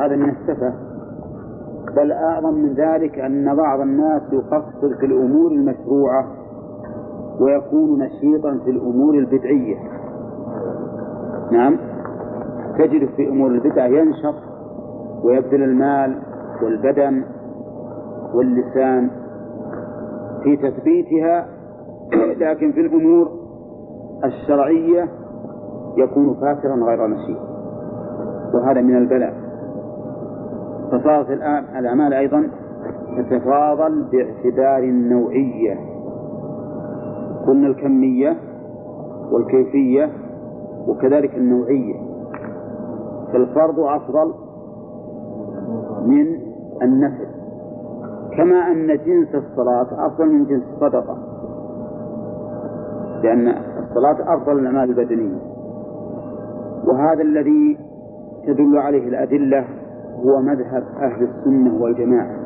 وهذا من السفة. بل أعظم من ذلك أن بعض الناس يقصر في الأمور المشروعة ويكون نشيطا في الأمور البدعية. نعم. تجد في أمور البدع ينشط ويبذل المال والبدن واللسان في تثبيتها لكن في الأمور الشرعية يكون فاكرا غير نشيط. وهذا من البلاء. فصارت الأعمال أيضا تتفاضل باعتبار النوعية. قلنا الكمية والكيفية وكذلك النوعية. فالفرض أفضل من النفل كما أن جنس الصلاة أفضل من جنس الصدقة. لأن الصلاة أفضل الأعمال البدنية. وهذا الذي تدل عليه الأدلة هو مذهب أهل السنة والجماعة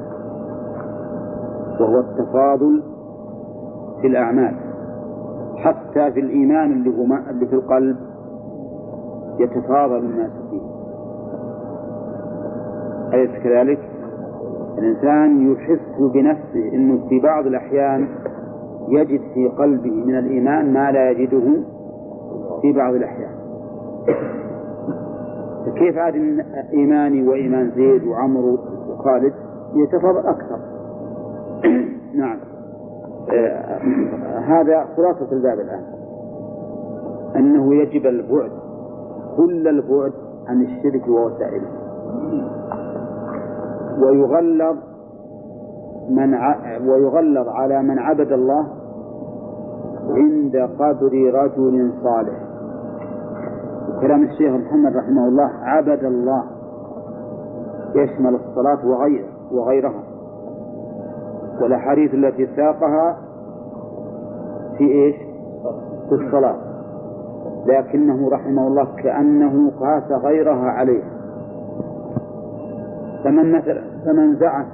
وهو التفاضل في الأعمال حتى في الإيمان اللي, هو اللي في القلب يتفاضل الناس فيه أليس كذلك؟ الإنسان يحس بنفسه أنه في بعض الأحيان يجد في قلبه من الإيمان ما لا يجده في بعض الأحيان فكيف عاد إيماني وإيمان زيد وعمرو وخالد يتفاضل أكثر؟ نعم. آه هذا خلاصة الباب الآن. أنه يجب البعد كل البعد عن الشرك ووسائله. ويغلظ من ع... ويغلظ على من عبد الله عند قبر رجل صالح. كلام الشيخ محمد رحمه الله عبد الله. يشمل الصلاة وغير وغيرها. والأحاديث التي ساقها في إيش؟ في الصلاة. لكنه رحمه الله كأنه قاس غيرها عليها فمن مثلا فمن زعم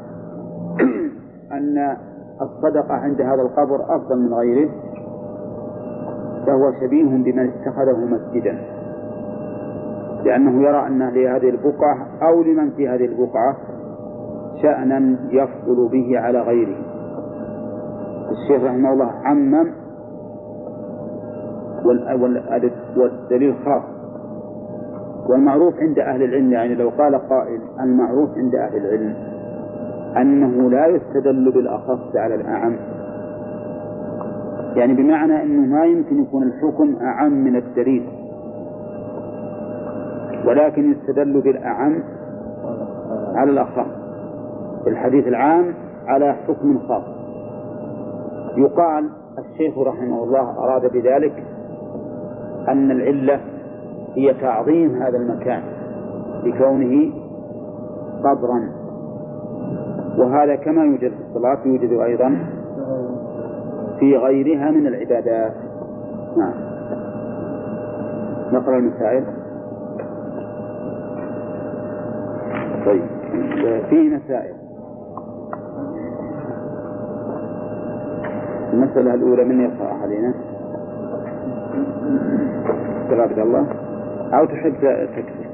أن الصدقة عند هذا القبر أفضل من غيره فهو شبيه بمن اتخذه مسجدا. لأنه يرى أن لهذه البقعة أو لمن في هذه البقعة شأنا يفضل به على غيره. الشيخ رحمه الله عمم والدليل خاص. والمعروف عند أهل العلم يعني لو قال قائل المعروف عند أهل العلم أنه لا يستدل بالأخص على الأعم. يعني بمعنى أنه ما يمكن يكون الحكم أعم من الدليل. ولكن يستدل بالأعم على الأخص. الحديث العام على حكم خاص. يقال الشيخ رحمه الله أراد بذلك أن العلة هي تعظيم هذا المكان لكونه قبرا. وهذا كما يوجد في الصلاة يوجد أيضا في غيرها من العبادات. نعم. نقرأ المسائل. طيب. فيه مسائل. المسألة الأولى من يقرأ علينا؟ عبد الله. أو تحب تكتب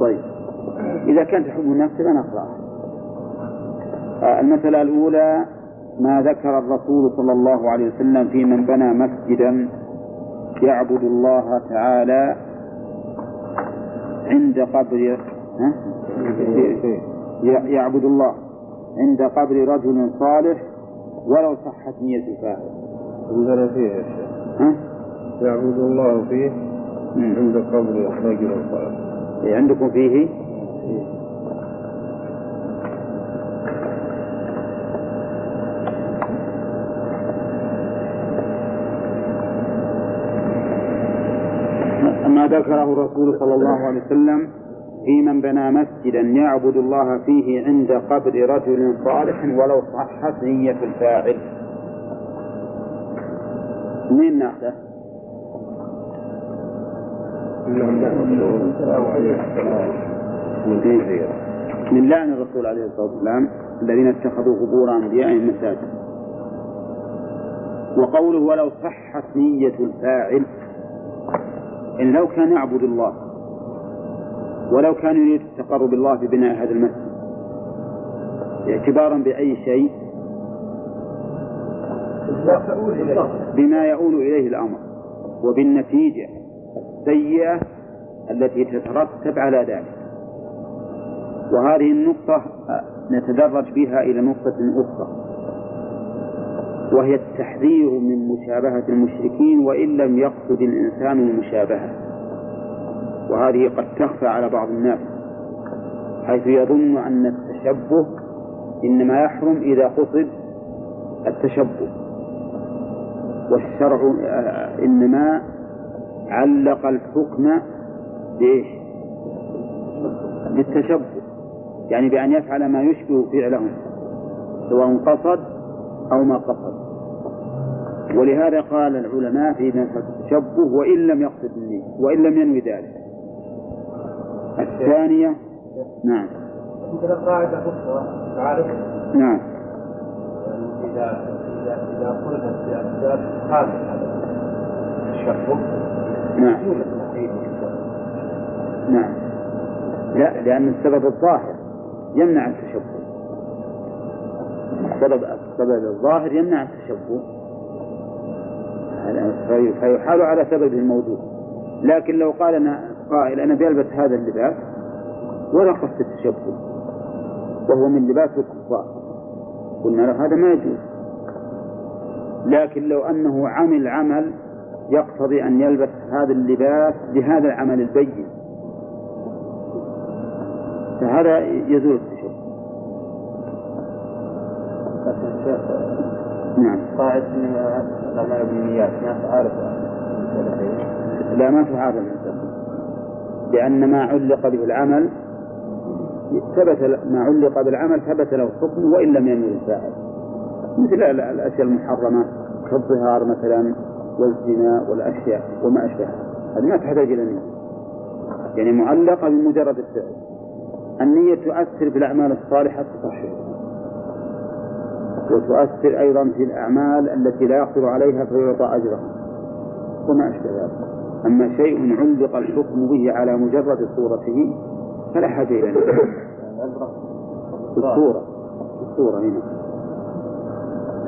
طيب. إذا كنت تحب نكتب أنا أقرأها. آه، المسألة الأولى ما ذكر الرسول صلى الله عليه وسلم في من بنى مسجدا يعبد الله تعالى عند قبر؟ يعبد الله عند قبر رجل صالح ولو صحت نية الفاعل عندنا فيه يا شيخ. يعبد الله فيه عند قبر رجل صالح. عندكم فيه؟ ما ذكره الرسول صلى الله عليه وسلم في من بنى مسجدا يعبد الله فيه عند قبر رجل صالح ولو صحت نية الفاعل منين ناخذه؟ من لعن الرسول عليه الصلاة والسلام الذين اتخذوا قبور أنبيائهم مساجد وقوله ولو صحت نية الفاعل إن لو كان يعبد الله ولو كان يريد التقرب بالله في بناء هذا المسجد. اعتبارا بأي شيء؟ بما يؤول إليه الأمر وبالنتيجة السيئة التي تترتب على ذلك. وهذه النقطة نتدرج بها إلى نقطة أخرى. وهي التحذير من مشابهة المشركين وإن لم يقصد الإنسان المشابهة. وهذه قد تخفى على بعض الناس حيث يظن أن التشبه إنما يحرم إذا قصد التشبه والشرع إنما علق الحكم بإيش؟ بالتشبه يعني بأن يفعل ما يشبه فعلهم سواء قصد أو ما قصد ولهذا قال العلماء في مسألة التشبه وإن لم يقصد النية وإن لم ينوي ذلك الثانية؟ نعم. قاعدة أخرى نعم. إذا إذا إذا قلنا أسباب هذا التشبه نعم. نعم. لا لأن السبب الظاهر يمنع التشبه. السبب السبب الظاهر يمنع التشبه. فيحال على سبب الموجود. لكن لو قال أنا قائل أنا بيلبس هذا اللباس ولا قصد التشبه وهو من لباس الكفار. قلنا له هذا ما يجوز. لكن لو أنه عمل عمل يقتضي أن يلبس هذا اللباس لهذا العمل البين. فهذا يزول التشبه. شيخ نعم. قاعد الأعمال بالنيات ما تعارف لا ما تعارف لأن ما علق به العمل ثبت ما علق بالعمل ثبت له الحكم وإن لم ينوي الفاعل. مثل الأشياء المحرمة كالظهار مثلا والزنا والأشياء وما أشبهها. هذه ما تحتاج إلى نية. يعني معلقة بمجرد الفعل. النية تؤثر في الأعمال الصالحة تصححها وتؤثر أيضا في الأعمال التي لا يقدر عليها فيعطى أجرها. وما أشبه ذلك أما شيء علق الحكم به على مجرد صورته فلا حاجة إلى نية الصورة. الصورة هنا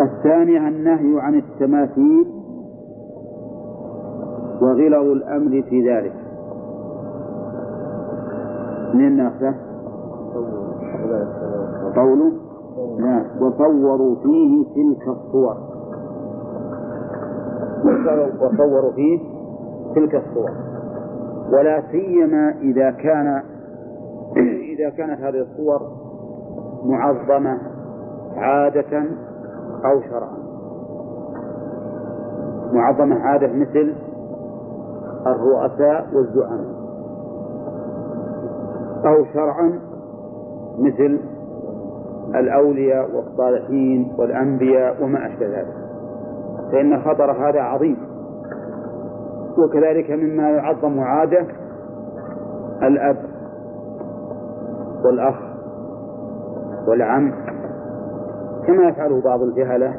الثانية النهي عن التماثيل وغلظ الأمر في ذلك. من ناخذه؟ قوله؟ لا وصوروا فيه تلك الصور. وصوروا فيه تلك الصور. ولا سيما إذا كان إذا كانت هذه الصور معظمة عادة أو شرعا. معظمة عادة مثل الرؤساء والزعماء. أو شرعا مثل الأولياء والصالحين والأنبياء وما أشبه ذلك. فإن خطر هذا عظيم. وكذلك مما يعظم عادة الأب والأخ والعم كما يفعله بعض الجهلة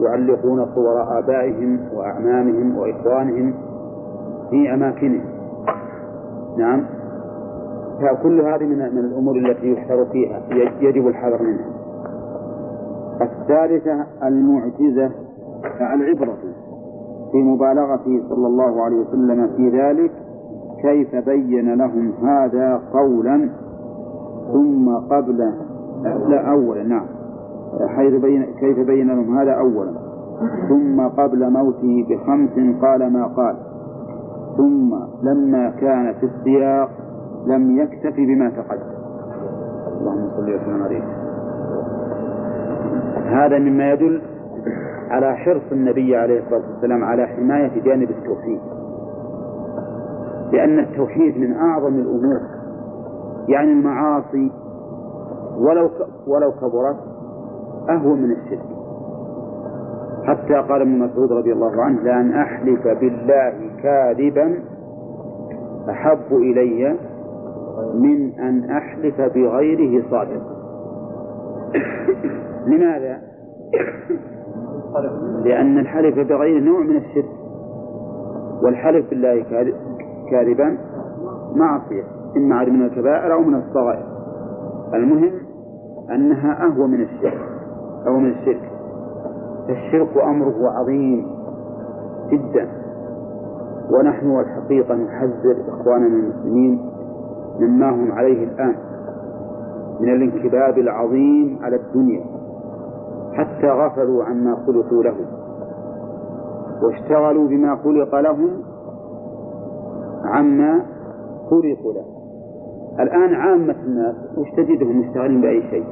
يعلقون صور آبائهم وأعمامهم وإخوانهم في أماكنهم. نعم. فكل هذه من من الأمور التي يحذر فيها يجب الحذر منها. الثالثة المعجزة العبرة. في مبالغته صلى الله عليه وسلم في ذلك كيف بين لهم هذا قولا ثم قبل لا أولا نعم. حيث بين كيف بين لهم هذا أولا. ثم قبل موته بخمس قال ما قال. ثم لما كان في السياق لم يكتف بما تقدم. اللهم صل وسلم عليه. هذا مما يدل على حرص النبي عليه الصلاة والسلام على حماية جانب التوحيد. لأن التوحيد من أعظم الأمور. يعني المعاصي ولو ولو كبرت أهون من الشرك. حتى قال ابن مسعود رضي الله عنه لأن أحلف بالله كاذبا أحب إلي من أن أحلف بغيره صادقا. لماذا؟ لأن الحلف بغيره نوع من الشرك والحلف بالله كاذبا معصية إما من الكبائر أو من الصغائر. المهم أنها أهوى من الشرك أو من الشرك. فالشرك أمره عظيم جدا. ونحن والحقيقة نحذر إخواننا المسلمين مما هم عليه الآن من الانكباب العظيم على الدنيا. حتى غفلوا عما خلقوا له واشتغلوا بما خلق لهم عما خلقوا له الآن عامة الناس وش تجدهم مشتغلين بأي شيء؟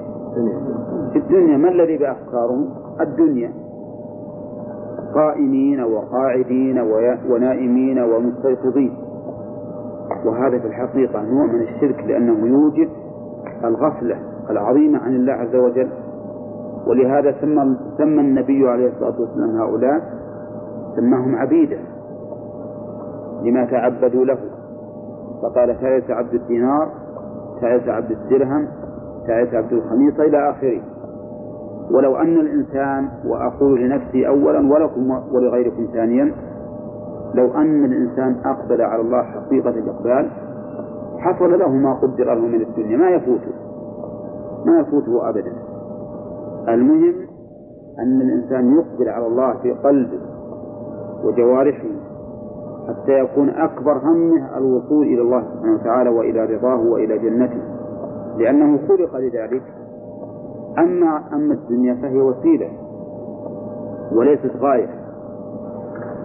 في الدنيا ما الذي بأفكارهم؟ الدنيا. قائمين وقاعدين ونائمين ومستيقظين. وهذا في الحقيقة نوع من الشرك لأنه يوجب الغفلة العظيمة عن الله عز وجل. ولهذا سمى سمى النبي عليه الصلاة والسلام هؤلاء سماهم عبيدا لما تعبدوا له. فقال تعس عبد الدينار تعس عبد الدرهم تعس عبد الخميصة إلى آخره. ولو أن الإنسان وأقول لنفسي أولا ولكم ولغيركم ثانيا لو أن الإنسان أقبل على الله حقيقة الإقبال حصل له ما قدر له من الدنيا ما يفوته ما يفوته أبدا. المهم أن الإنسان يقبل على الله في قلبه وجوارحه حتى يكون أكبر همه الوصول إلى الله سبحانه وتعالى وإلى رضاه وإلى جنته لأنه خلق لذلك. أما أما الدنيا فهي وسيلة وليست غاية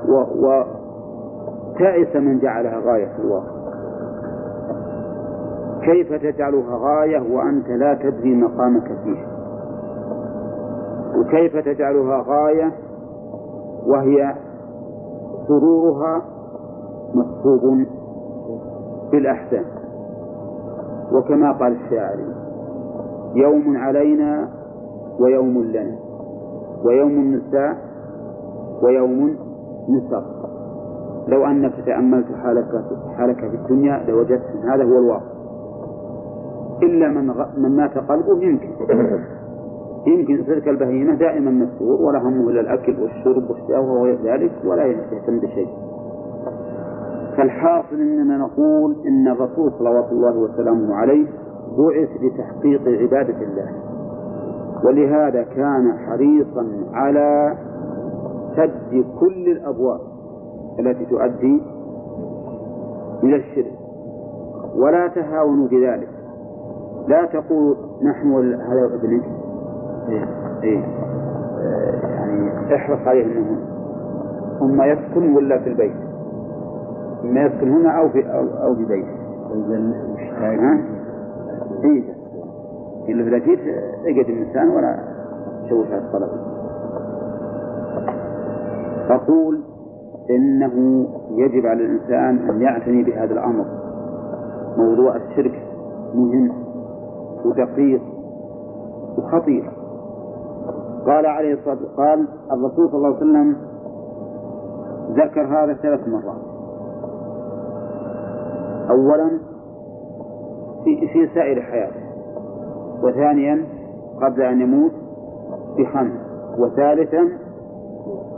وتعس من جعلها غاية في الواقع. كيف تجعلها غاية وأنت لا تدري مقامك فيها؟ وكيف تجعلها غاية وهي سرورها مصحوب بالأحسان وكما قال الشاعر يوم علينا ويوم لنا ويوم نساء ويوم نسر لو أنك تأملت حالك حالك في الدنيا لوجدت هذا هو الواقع. إلا من غ... من مات قلبه يمكن. يمكن تلك البهيمة دائما مسرور ولا همه إلا الأكل والشرب والشهوة وغير ذلك ولا يهتم بشيء. فالحاصل أننا نقول إن الرسول صلوات الله وسلامه عليه بعث لتحقيق عبادة الله. ولهذا كان حريصا على سد كل الأبواب التي تؤدي إلى الشرك. ولا تهاونوا بذلك. لا تقول نحن هذا ابنك. إيه إيه. يعني احرص عليه إنه ثم يسكن ولا في البيت؟ ثم يسكن هنا أو في أو, أو في بيت ها؟ اي إلا إذا جيت اقعد الإنسان ولا تشوش على الطلب. أقول إنه يجب على الإنسان أن يعتني بهذا الأمر. موضوع الشرك مهم ودقيق وخطير. قال عليه الصلاة قال الرسول صلى الله عليه وسلم ذكر هذا ثلاث مرات. أولا في, في سائر حياته. وثانيا قبل أن يموت بخمس وثالثا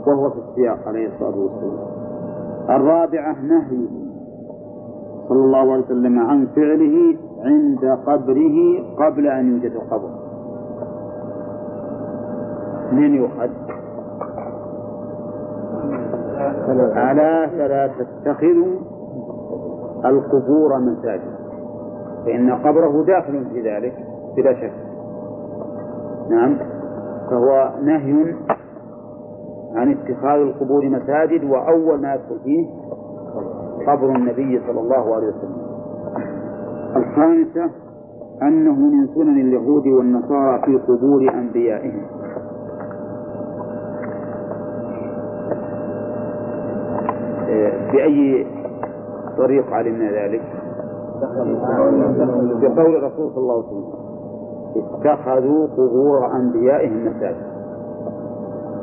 وهو في السياق عليه الصلاة والسلام. الرابعة نهي صلى الله عليه وسلم عن فعله عند قبره قبل أن يوجد القبر. من يؤخذ. ألا فلا تتخذوا القبور مساجد فإن قبره داخل في ذلك بلا شك. نعم. فهو نهي عن اتخاذ القبور مساجد وأول ما يدخل فيه قبر النبي صلى الله عليه وسلم. الخامسة أنه من سنن اليهود والنصارى في قبور أنبيائهم. بأي طريق علمنا ذلك؟ بقول الرسول صلى الله عليه وسلم اتخذوا قبور أنبيائهم مساجد.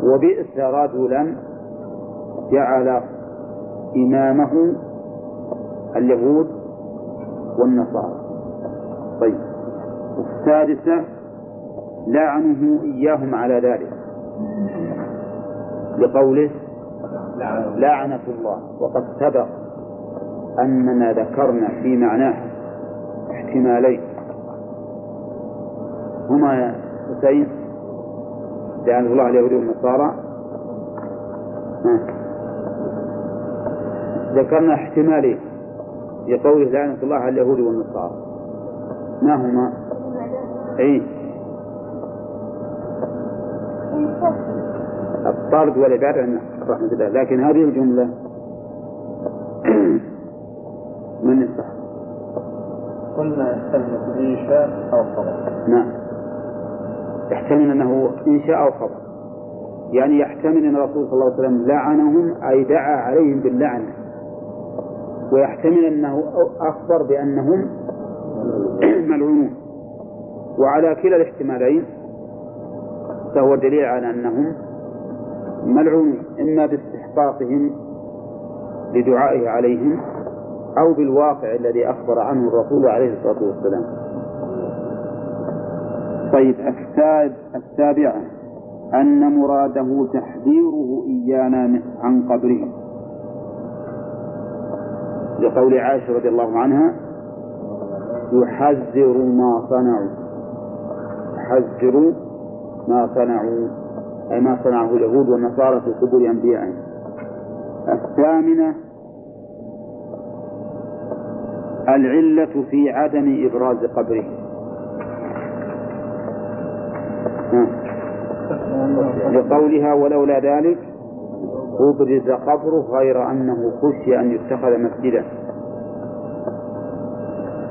وبئس رجلا جعل إمامه اليهود والنصارى. طيب السادسة لعنه إياهم على ذلك. لقوله لعنة. الله. وقد سبق أننا ذكرنا في معناه احتمالين. هما يا حسين لعنة الله اليهود والنصارى. ذكرنا احتمالين في قوله لعنة الله على اليهود والنصارى. ما هما؟ اي الطالب والعباد عن رحمة الله. لكن هذه الجملة من يصح؟ قلنا يحتمل إنشاء أو خبر. نعم. يحتمل أنه إنشاء أو خبر. يعني يحتمل أن الرسول صلى الله عليه وسلم لعنهم أي دعا عليهم باللعنة ويحتمل أنه أخبر بأنهم ملعونون. وعلى كلا الاحتمالين فهو دليل على أنهم ملعونون إما باستحقاقهم لدعائه عليهم أو بالواقع الذي أخبر عنه الرسول عليه الصلاة والسلام. طيب السابعة أن مراده تحذيره إيانا عن قبره. لقول عائشة رضي الله عنها يحذر ما صنعوا يحذر ما صنعوا. أي ما صنعه اليهود والنصارى في قبور أنبيائهم. الثامنة العلة في عدم إبراز قبره. لقولها ولولا ذلك أبرز قبره غير أنه خشي أن يتخذ مسجدا.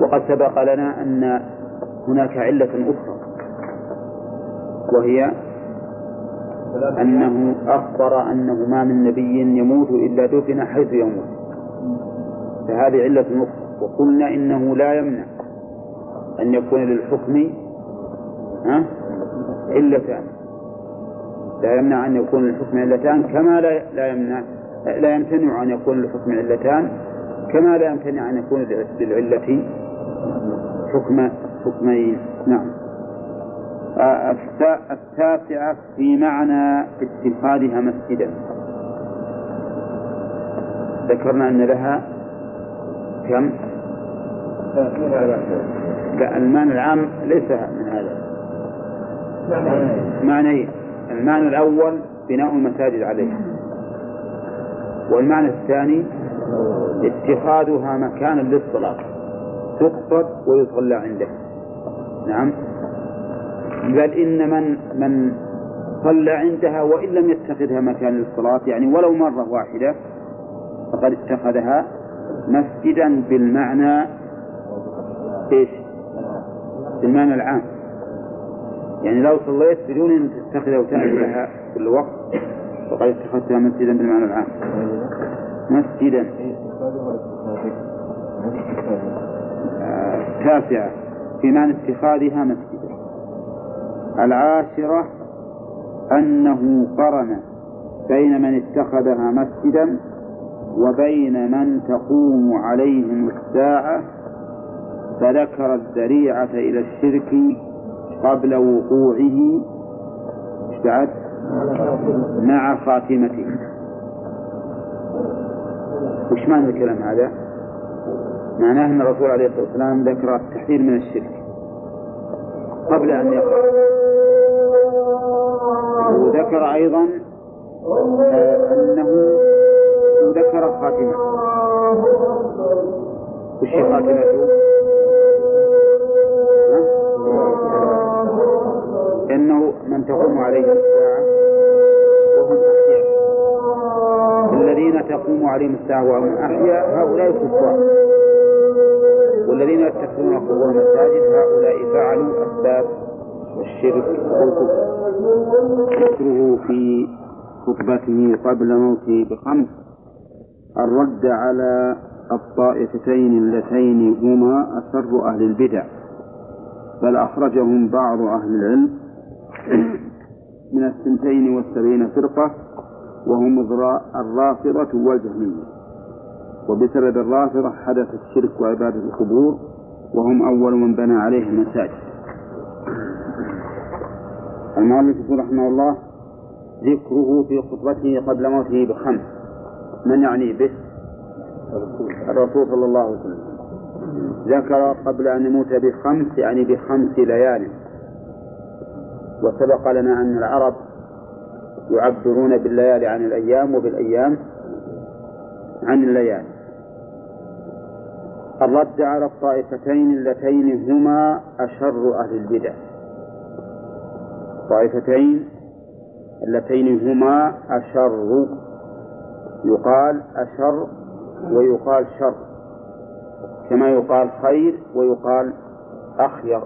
وقد سبق لنا أن هناك علة أخرى وهي أنه أخبر أنه ما من نبي يموت إلا دفن حيث يموت. فهذه علة أخرى وقلنا إنه لا يمنع أن يكون للحكم علتان. لا يمنع أن يكون للحكم علتان كما لا لا يمنع لا يمتنع أن يكون للحكم علتان كما لا يمتنع أن يكون للعلة حكم حكمين. نعم. التاسعة في معنى اتخاذها مسجدا. ذكرنا أن لها كم؟ لا المعنى العام ليس من هذا. معنيين. المعنى الأول بناء المساجد عليها والمعنى الثاني اتخاذها مكانا للصلاة. تقصد ويصلى عنده. نعم. بل إن من من صلى عندها وإن لم يتخذها مكان للصلاة يعني ولو مرة واحدة فقد اتخذها مسجدا بالمعنى إيش؟ بالمعنى العام. يعني لو صليت بدون أن تتخذها وتأتي لها كل وقت فقد اتخذتها مسجدا بالمعنى العام. مسجدا. آه تاسعة. في معنى اتخاذها مسجدا. العاشرة أنه قرن بين من اتخذها مسجدا وبين من تقوم عليهم الساعة فذكر الذريعة إلى الشرك قبل وقوعه. بعد مع خاتمته. وش معنى الكلام هذا؟ معناه أن الرسول عليه الصلاة والسلام ذكر التحذير من الشرك. قبل أن يقع وذكر أيضا آه، أنه ذكر خاتمته وش خاتمته؟ إنه من تقوم عليهم الساعة وهم أحياء. الذين تقوم عليهم الساعة وهم أحياء هؤلاء كفار والذين يتخذون قبور مساجد هؤلاء فعلوا أسباب الشرك والكفر. ذكره في خطبته قبل موته بخمس. الرد على الطائفتين اللتين هما أسر أهل البدع بل أخرجهم بعض أهل العلم من الثنتين والسبعين فرقة وهم الرافضة والجهمية. وبسبب الرافضة حدث الشرك وعبادة القبور وهم أول من بنى عليه المساجد. المؤلف رحمه الله ذكره في خطبته قبل موته بخمس. من يعني به؟ الرسول صلى الله عليه وسلم. ذكر قبل أن يموت بخمس يعني بخمس ليال. وسبق لنا أن العرب يعبرون بالليالي عن الأيام وبالأيام عن الليالي. الرد على الطائفتين اللتين هما أشر أهل البدع. الطائفتين اللتين هما أشر يقال أشر ويقال شر كما يقال خير ويقال أخير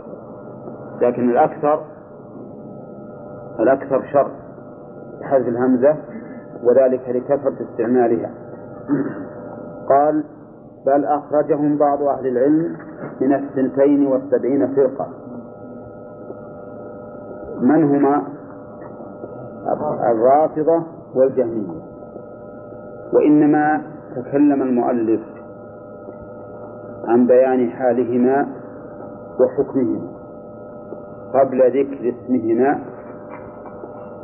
لكن الأكثر الأكثر شر بحذف الهمزة وذلك لكثرة استعمالها. قال بل أخرجهم بعض أهل العلم من الثنتين والسبعين فرقة. من هما؟ الرافضة والجهمية. وإنما تكلم المؤلف عن بيان حالهما وحكمهما قبل ذكر اسمهما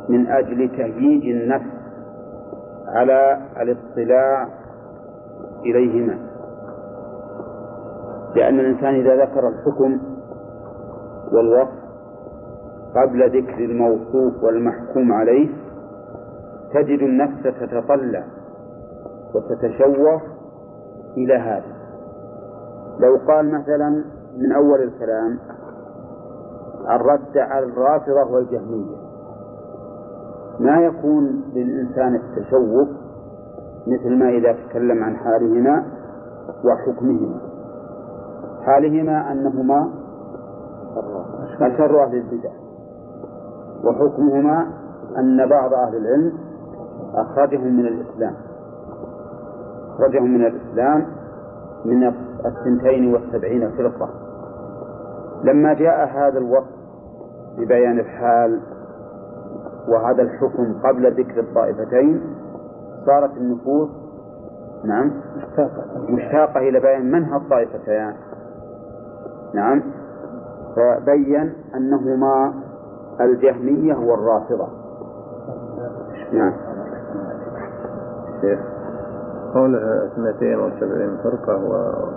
من أجل تهييج النفس على الاطلاع إليهما. لأن الإنسان إذا ذكر الحكم والوصف قبل ذكر الموصوف والمحكوم عليه تجد النفس تتطلع وتتشوف إلى هذا. لو قال مثلا من أول الكلام الرد على الرافضة والجهمية. ما يكون للإنسان التشوف مثل ما إذا تكلم عن حالهما وحكمهما؟ حالهما أنهما أشر أهل البدع. وحكمهما أن بعض أهل العلم أخرجهم من الإسلام. أخرجهم من الإسلام من الثنتين والسبعين فرقة. لما جاء هذا الوقت ببيان الحال وهذا الحكم قبل ذكر الطائفتين صارت النفوس نعم مشتاقة. إلى بيان من هالطائفتان نعم. فبين أنهما الجهمية والرافضة. نعم. شيخ. قول اثنتين وسبعين فرقة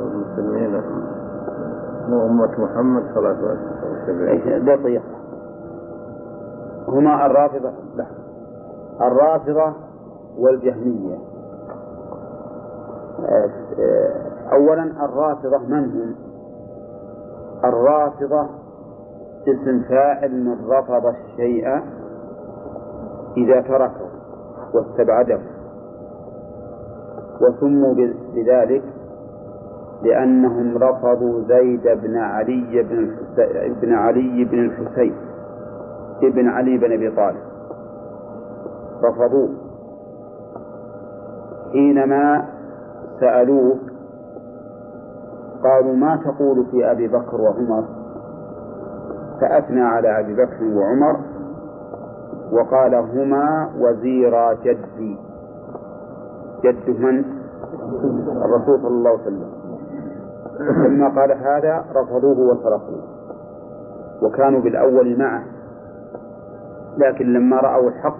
والمسلمين وأمة محمد ثلاثة وسبعين دقيقة هما الرافضة. لا. الرافضة والجهمية. أولا الرافضة من هم؟ الرافضة اسم فاعل من رفض الشيء إذا تركه واستبعده وسموا بذلك لأنهم رفضوا زيد بن علي بن بن علي بن الحسين ابن علي بن أبي طالب. رفضوه. حينما سألوه قالوا ما تقول في أبي بكر وعمر؟ فأثنى على أبي بكر وعمر وقال هما وزيرا جدي. جد من؟ الرسول صلى الله عليه وسلم. لما قال هذا رفضوه وتركوه وكانوا بالأول معه. لكن لما رأوا الحق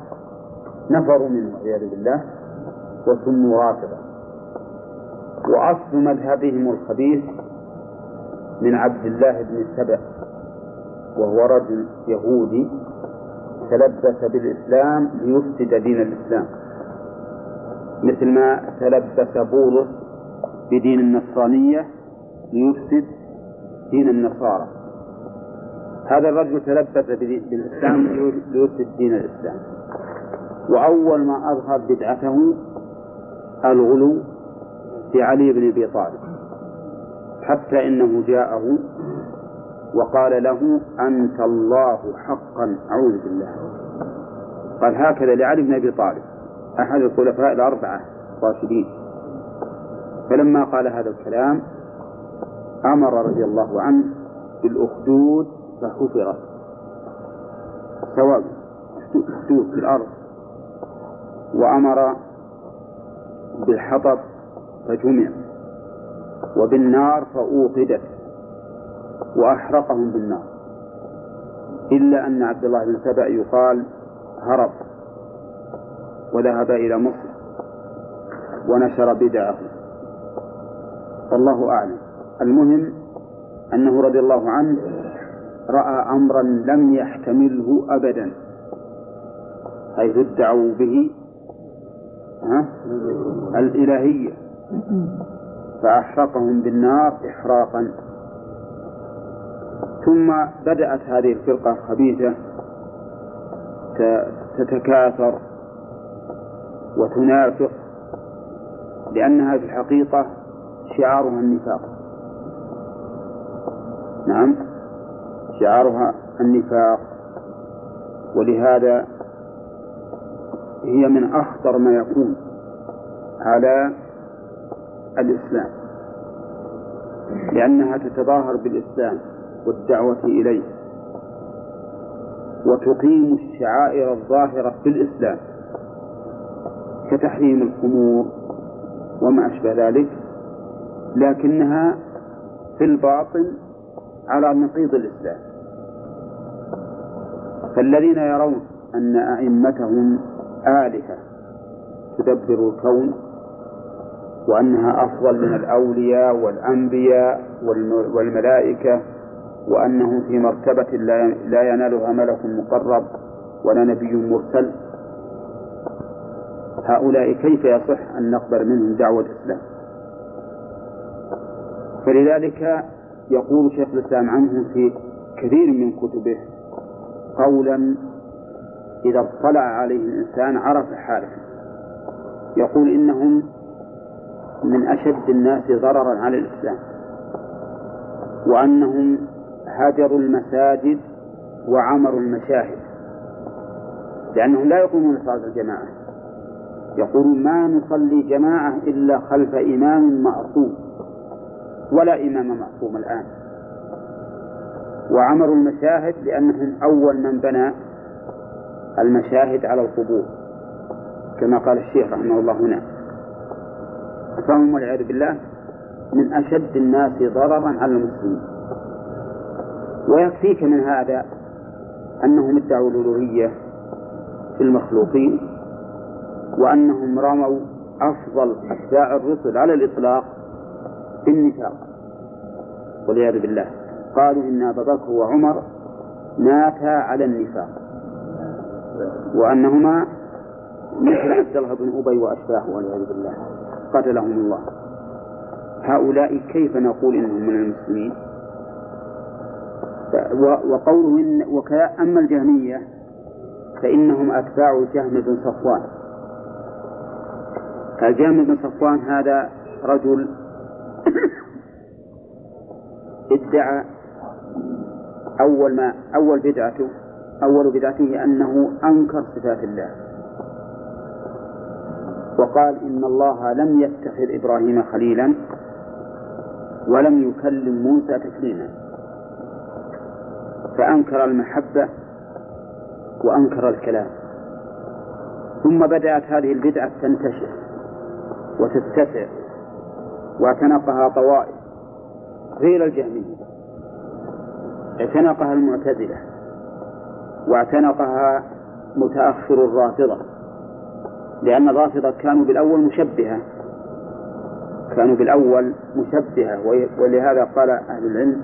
نفروا منه والعياذ بالله وسموا رافضة. وأصل مذهبهم الخبيث من عبد الله بن سبأ وهو رجل يهودي تلبس بالإسلام ليفسد دين الإسلام مثل ما تلبس بولس بدين النصرانية ليفسد دين النصارى. هذا الرجل تلبس بالإسلام ليفسد دين الإسلام. وأول ما أظهر بدعته الغلو في علي بن أبي طالب حتى إنه جاءه وقال له أنت الله حقا أعوذ بالله. قال هكذا لعلي بن أبي طالب أحد الخلفاء الأربعة الراشدين. فلما قال هذا الكلام أمر رضي الله عنه بالأخدود فحفرت سواء أخدود في الأرض وأمر بالحطب فجمع. وبالنار فأوقدت. وأحرقهم بالنار. إلا أن عبد الله بن سبأ يقال هرب. وذهب إلى مصر. ونشر بدعه. والله أعلم. المهم أنه رضي الله عنه رأى أمرا لم يحتمله أبدا. حيث ادعوا به؟ الإلهية. فأحرقهم بالنار إحراقا. ثم بدأت هذه الفرقة الخبيثة تتكاثر وتنافق لأنها في الحقيقة شعارها النفاق. نعم شعارها النفاق. ولهذا هي من أخطر ما يكون على الإسلام لأنها تتظاهر بالإسلام والدعوة إليه وتقيم الشعائر الظاهرة في الإسلام كتحريم الخمور وما أشبه ذلك لكنها في الباطن على نقيض الإسلام. فالذين يرون أن أئمتهم آلهة تدبر الكون وأنها أفضل من الأولياء والأنبياء والملائكة وأنهم في مرتبة لا ينالها ملك مقرب ولا نبي مرسل. هؤلاء كيف يصح أن نقبل منهم دعوة الإسلام؟ فلذلك يقول شيخ الإسلام عنهم في كثير من كتبه قولا إذا اطلع عليه الإنسان عرف حاله يقول إنهم من أشد الناس ضررا على الإسلام وأنهم هجروا المساجد وعمروا المشاهد لأنهم لا يقومون صلاة الجماعة يقولون ما نصلي جماعة إلا خلف إمام معصوم ولا إمام معصوم الآن. وعمروا المشاهد لأنهم أول من بنى المشاهد على القبور كما قال الشيخ رحمه الله هنا. فهم والعياذ بالله من أشد الناس ضررا على المسلمين. ويكفيك من هذا أنهم ادعوا الألوهية في المخلوقين وأنهم رموا أفضل أتباع الرسل على الإطلاق بالنفاق. والعياذ بالله. قالوا إن أبا بكر وعمر ماتا على النفاق. وأنهما مثل عبد الله بن أبي وأشباهه والعياذ بالله. قتلهم الله. هؤلاء كيف نقول إنهم من المسلمين؟ وقوله إن أما الجهمية فإنهم أتباع جهم بن صفوان. الجهم بن صفوان هذا رجل ادعى أول ما أول بدعته أول بدعته أنه أنكر صفات الله. وقال إن الله لم يتخذ إبراهيم خليلا ولم يكلم موسى تكليما. فأنكر المحبة وأنكر الكلام. ثم بدأت هذه البدعة تنتشر وتتسع واعتنقها طوائف غير الجهمية. اعتنقها المعتزلة واعتنقها متأخر الرافضة. لأن الرافضة كانوا بالأول مشبهة. كانوا بالأول مشبهة ولهذا قال أهل العلم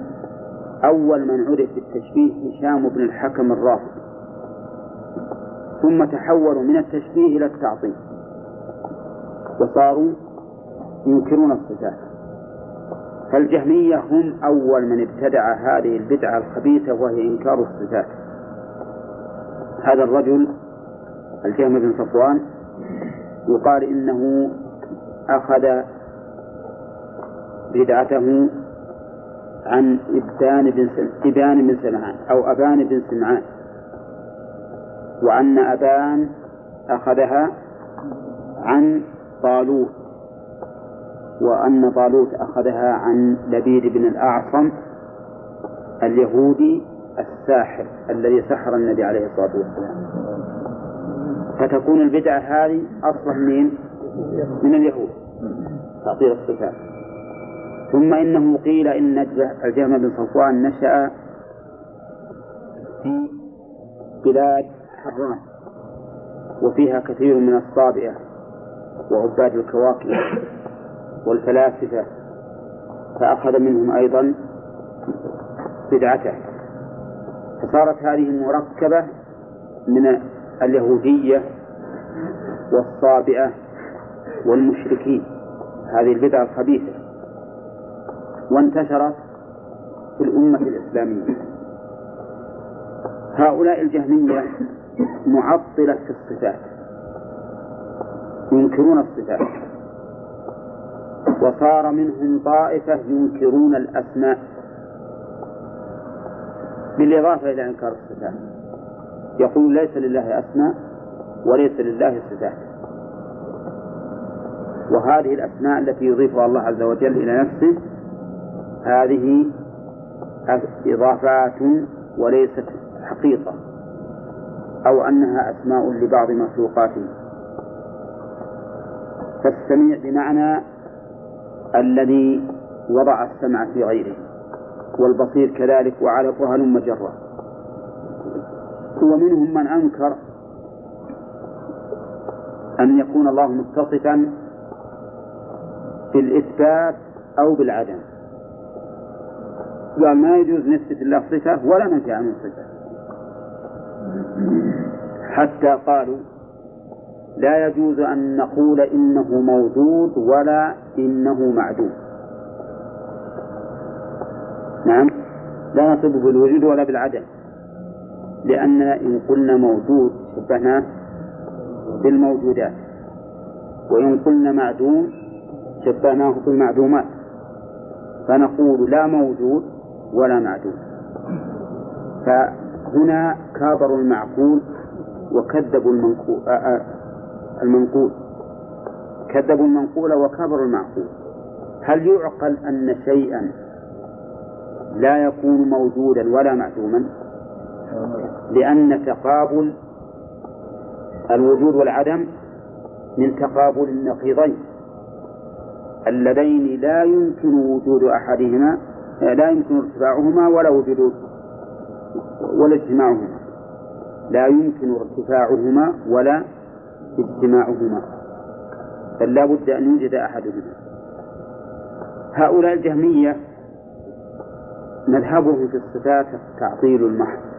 أول من عرف بالتشبيه هشام بن الحكم الرافض. ثم تحولوا من التشبيه إلى التعطيل وصاروا ينكرون الصفات. فالجهمية هم أول من ابتدع هذه البدعة الخبيثة وهي إنكار الصفات. هذا الرجل الجهم بن صفوان يقال إنه أخذ بدعته عن إبان بن إبان بن سمعان أو أبان بن سمعان وأن أبان أخذها عن طالوت وأن طالوت أخذها عن لبيد بن الأعصم اليهودي الساحر الذي سحر النبي عليه الصلاة والسلام. فتكون البدعة هذه أصلا من من اليهود. تعطيل الصفات. ثم إنه قيل إن الجهم بن صفوان نشأ في بلاد حران وفيها كثير من الصابئة وعباد الكواكب والفلاسفة فأخذ منهم أيضا بدعته. فصارت هذه مركبة من اليهودية والصابئة والمشركين. هذه البدعة الخبيثة. وانتشرت في الأمة الإسلامية. هؤلاء الجهمية معطلة في الصفات. ينكرون الصفات. وصار منهم طائفة ينكرون الأسماء. بالإضافة إلى إنكار الصفات. يقول ليس لله أسماء وليس لله صفات. وهذه الأسماء التي يضيفها الله عز وجل إلى نفسه هذه إضافات وليست حقيقة أو أنها أسماء لبعض مخلوقاته. فالسميع بمعنى الذي وضع السمع في غيره والبصير كذلك وعلى هلم جرة ومنهم من أنكر أن يكون الله متصفا بالإثبات أو بالعدم. قال ما يجوز نثبت الله صفة ولا ننفي عنه صفة. حتى قالوا لا يجوز أن نقول إنه موجود ولا إنه معدوم. نعم. لا نصبه بالوجود ولا بالعدم. لأننا إن قلنا موجود شبهناه بالموجودات. وإن قلنا معدوم شبهناه بالمعدومات. فنقول لا موجود ولا معدوم. فهنا كابروا المعقول وكذبوا المنقول المنقول. كذبوا المنقول وكابروا المعقول. هل يعقل أن شيئا لا يكون موجودا ولا معدوما؟ لأن تقابل الوجود والعدم من تقابل النقيضين اللذين لا يمكن وجود أحدهما لا يمكن ارتفاعهما ولا وجود ولا اجتماعهما. لا يمكن ارتفاعهما ولا اجتماعهما. بل لا بد أن يوجد أحدهما. هؤلاء الجهمية مذهبهم في الصفات تعطيل المحض.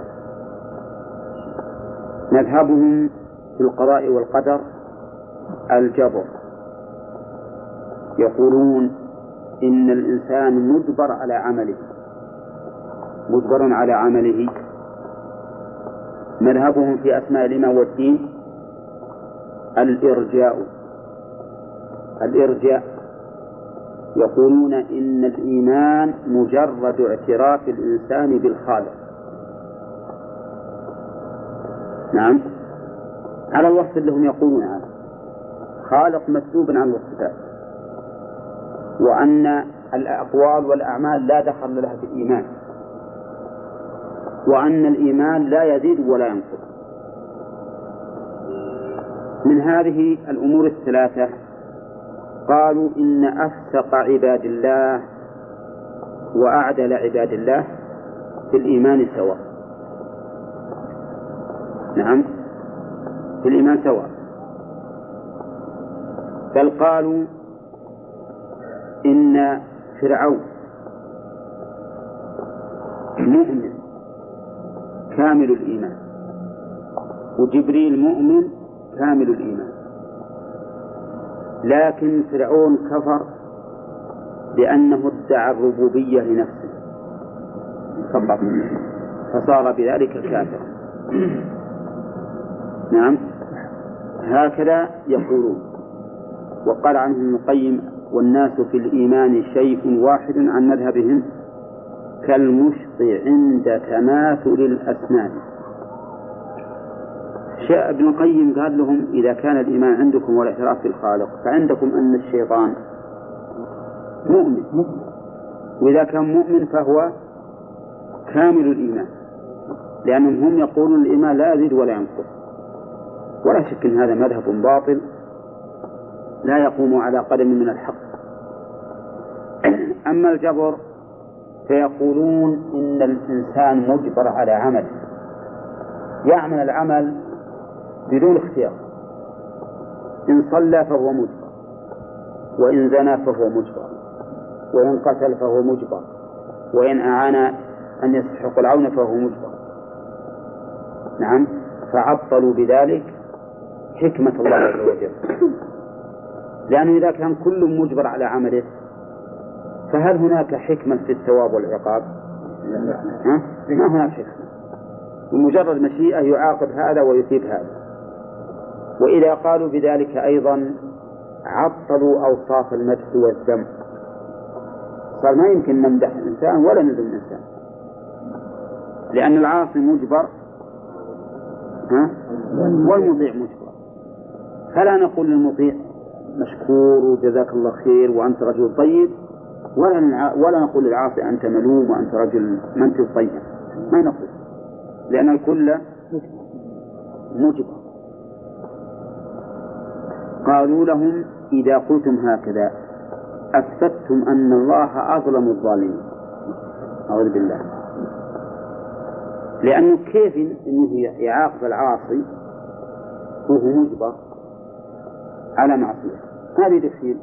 مذهبهم في القضاء والقدر الجبر. يقولون إن الإنسان مجبر على عمله. مجبر على عمله. مذهبهم في أسماء الإيمان والدين الإرجاء. الإرجاء. يقولون إن الإيمان مجرد اعتراف الإنسان بالخالق. نعم. على الوصف اللي هم يقولون عنه خالق مسلوب عن الصفات وأن الأقوال والأعمال لا دخل لها في الإيمان. وأن الإيمان لا يزيد ولا ينقص. من هذه الأمور الثلاثة قالوا إن أفسق عباد الله وأعدل عباد الله في الإيمان سواء. نعم. في الإيمان سواء. بل قالوا إن فرعون مؤمن كامل الإيمان. وجبريل مؤمن كامل الإيمان. لكن فرعون كفر لأنه ادعى الربوبية لنفسه. فصار بذلك كافرا. نعم. هكذا يقولون. وقال عنه ابن القيم والناس في الإيمان شيء واحد عن مذهبهم كالمشط عند تماثل الأسنان. شاء ابن القيم قال لهم إذا كان الإيمان عندكم والاعتراف بالخالق فعندكم أن الشيطان مؤمن. وإذا كان مؤمن فهو كامل الإيمان لأنهم هم يقولون الإيمان لا يزيد ولا ينقص. ولا شك أن هذا مذهب باطل لا يقوم على قدم من الحق. أما الجبر فيقولون إن الإنسان مجبر على عمله يعمل العمل بدون اختيار. إن صلى فهو مجبر وإن زنى فهو مجبر وإن قتل فهو مجبر وإن أعان أن يستحق العون فهو مجبر. نعم فعطلوا بذلك حكمة الله عز وجل لأنه إذا كان كل مجبر على عمله فهل هناك حكمة في الثواب والعقاب؟ ها؟ ما هناك حكمة بمجرد مشيئة يعاقب هذا ويثيب هذا وإذا قالوا بذلك أيضا عطلوا أوصاف المدح والذم صار ما يمكن نمدح الإنسان ولا نذم الإنسان لأن العاصي مجبر ها؟ والمطيع مجبر فلا نقول للمطيع مشكور وجزاك الله خير وأنت رجل طيب ولا ولا نقول للعاصي أنت ملوم وأنت رجل ما أنت طيب ما نقول لأن الكل مجبر. قالوا لهم إذا قلتم هكذا أثبتم أن الله أظلم الظالمين. أعوذ بالله. لأنه كيف أنه يعاقب العاصي وهو مجبر؟ على معصية. هذه تفسير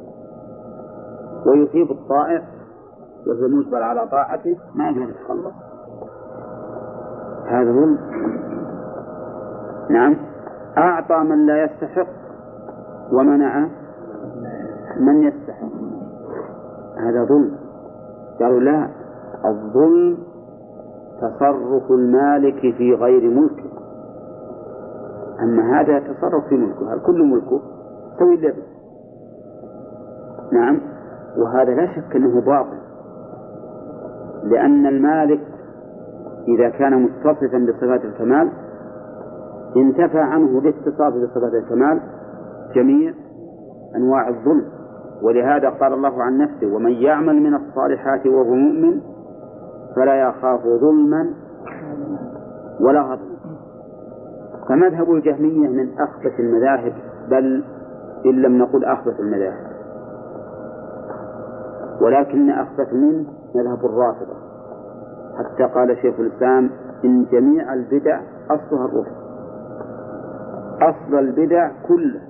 ويثيب الطائع وهو مجبر على طاعته ما يقدر يتخلص. هذا ظلم. نعم. أعطى من لا يستحق ومنع من يستحق. هذا ظلم. قالوا لا الظلم تصرف المالك في غير ملكه. أما هذا تصرف في ملكه هل كل ملكه؟ سوي الذي نعم. وهذا لا شك أنه باطل. لأن المالك إذا كان متصفا بصفات الكمال انتفى عنه باتصاف بصفات الكمال جميع أنواع الظلم. ولهذا قال الله عن نفسه ومن يعمل من الصالحات وهو مؤمن فلا يخاف ظلما ولا هضما. فمذهب الجهمية من أخبث المذاهب بل إن لم نقل أخبث المذاهب. ولكن أخبث منه مذهب الرافضة. حتى قال شيخ الإسلام إن جميع البدع أصلها الرفض. أصل البدع كله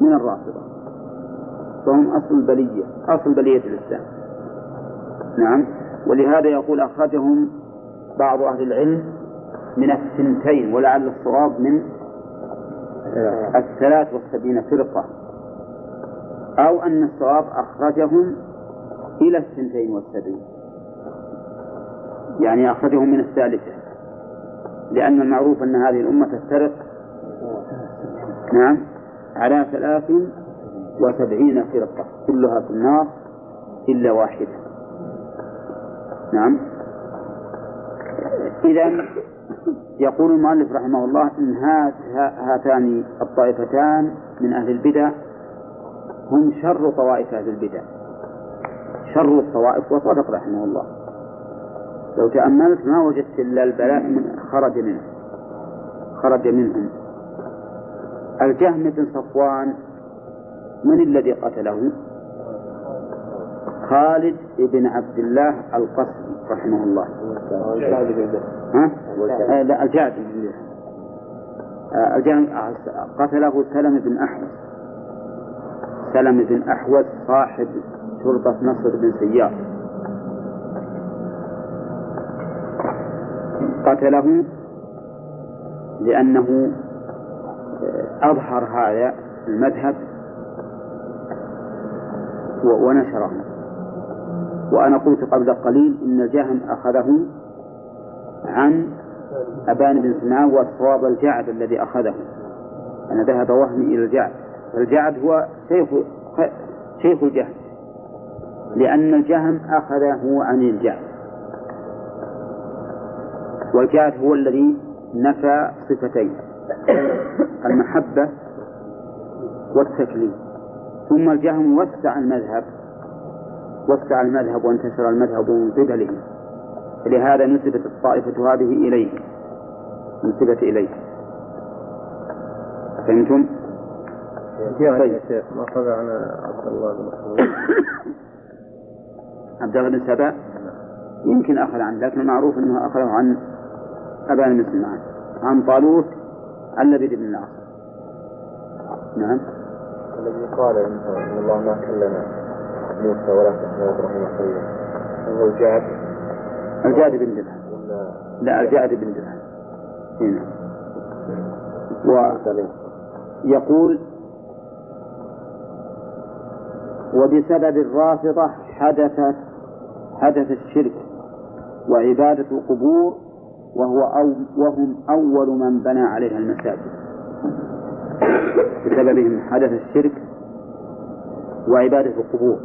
من الرافضة. فهم أصل البلية أصل بلية الإسلام. نعم. ولهذا يقول أخرجهم بعض أهل العلم من الثنتين ولعل الصواب من الثلاث والسبعين فرقة. أو أن الصواب أخرجهم إلى الثنتين والسبعين. يعني أخرجهم من الثالثة. لأن المعروف أن هذه الأمة تفترق. نعم. على ثلاث وسبعين فرقة. كلها في النار إلا واحدة. نعم. إذا يقول المؤلف رحمه الله إن هاتان الطائفتان من أهل البدع هم شر طوائف أهل البدع. شر الطوائف وصدق رحمه الله. لو تأملت ما وجدت إلا البلاء من خرج منه. خرج منهم. الجهم بن صفوان من الذي قتله؟ خالد بن عبد الله القصري رحمه الله. لا الجعد آه، الجعد قتله سلم بن أحوس سلم بن أحوس صاحب شرطة نصر بن سيار. قتله لأنه آه، أظهر هذا المذهب ونشره. وأنا قلت قبل قليل إن الجهم أخذه عن أبان بن سمعان والصواب الجعد الذي أخذه. أنا ذهب وهمي إلى الجعد. الجعد هو شيخ شيخ الجهم لأن الجهم أخذه عن الجعد. والجعد هو الذي نفى صفتين المحبة والتكليف ثم الجهم وسع المذهب وسع المذهب وانتشر المذهب من قبله. لهذا نسبت الطائفة هذه إليه نسبت إليه فهمتم؟ طيب. يا شيخ ما عن عبد الله بن مسعود. عبد الله بن سبأ؟ يمكن أخذ عنه لكن المعروف أنه أخذه عن أبان بن سمعان عن طالوت عن لبيد بن العاص نعم. الذي قال إن الله ما كلم موسى ولا تحيا إبراهيم خليلا هو الجعد الجعد بن درهم. لا الجعد بن درهم. هنا ويقول وبسبب الرافضة حدثت حدث الشرك وعبادة القبور وهو أو وهم أول من بنى عليها المساجد. بسببهم حدث الشرك وعبادة القبور.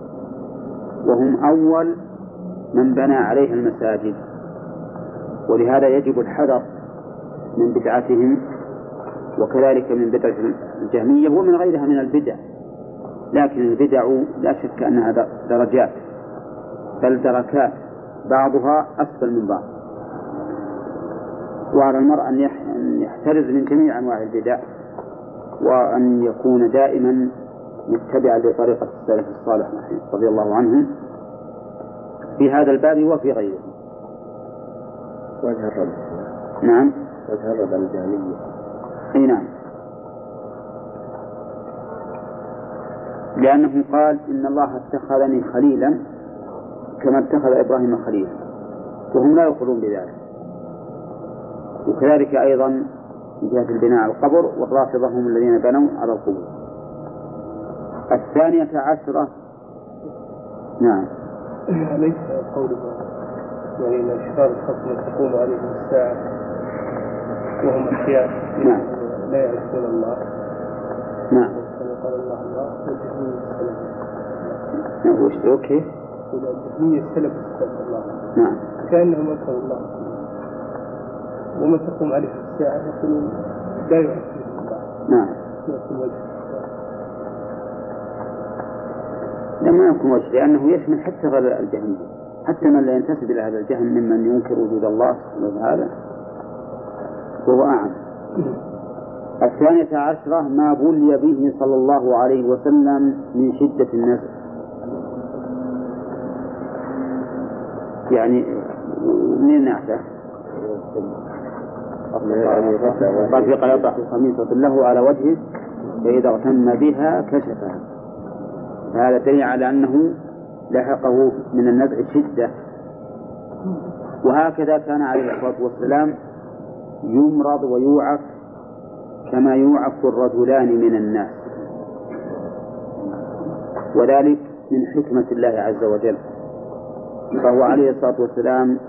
وهم أول من بنى عليها المساجد. ولهذا يجب الحذر من بدعتهم وكذلك من بدعة الجهمية ومن غيرها من البدع. لكن البدع لا شك أنها درجات بل دركات بعضها أسفل من بعض. وعلى المرء أن يحترز من جميع أنواع البدع وأن يكون دائما متبعا لطريقة السلف الصالح رضي الله عنهم. في هذا الباب وفي غيره. وجه الرد نعم. وجه الرد الجهمية أي نعم. لأنه قال إن الله اتخذني خليلا كما اتخذ إبراهيم خليلا وهم لا يقولون بذلك. وكذلك أيضا من جهة البناء على القبر والرافضة هم الذين بنوا على القبور. الثانية عشرة. نعم. ليس قوله يعني إن اشرار الخصم تقوم عليهم الساعة وهم أحياء. نعم. لا يعرفون الله. نعم. كما قال الله الله والجهمية السلف. نعم وش أوكي. الجهمية السلف استغفر الله. نعم. كأنهم أنكروا الله. ومن تقوم عليه الساعة يقولون لا يعرفون الله. نعم. يكون لما يكون وجه لأنه يشمل حتى غير الجهمية حتى من لا ينتسب إلى هذا الجهم ممن ينكر وجود الله هذا وهو أعم. الثانية عشرة ما بلي به صلى الله عليه وسلم من شدة النزع. يعني منين نعته؟ رفق يطرح خميصة له على وجهه فإذا اغتم بها كشفها. هذا دليل على أنه لحقه من النزع شدة. وهكذا كان عليه الصلاة والسلام يمرض ويوعك كما يوعك الرجلان من الناس. وذلك من حكمة الله عز وجل. فهو عليه الصلاة والسلام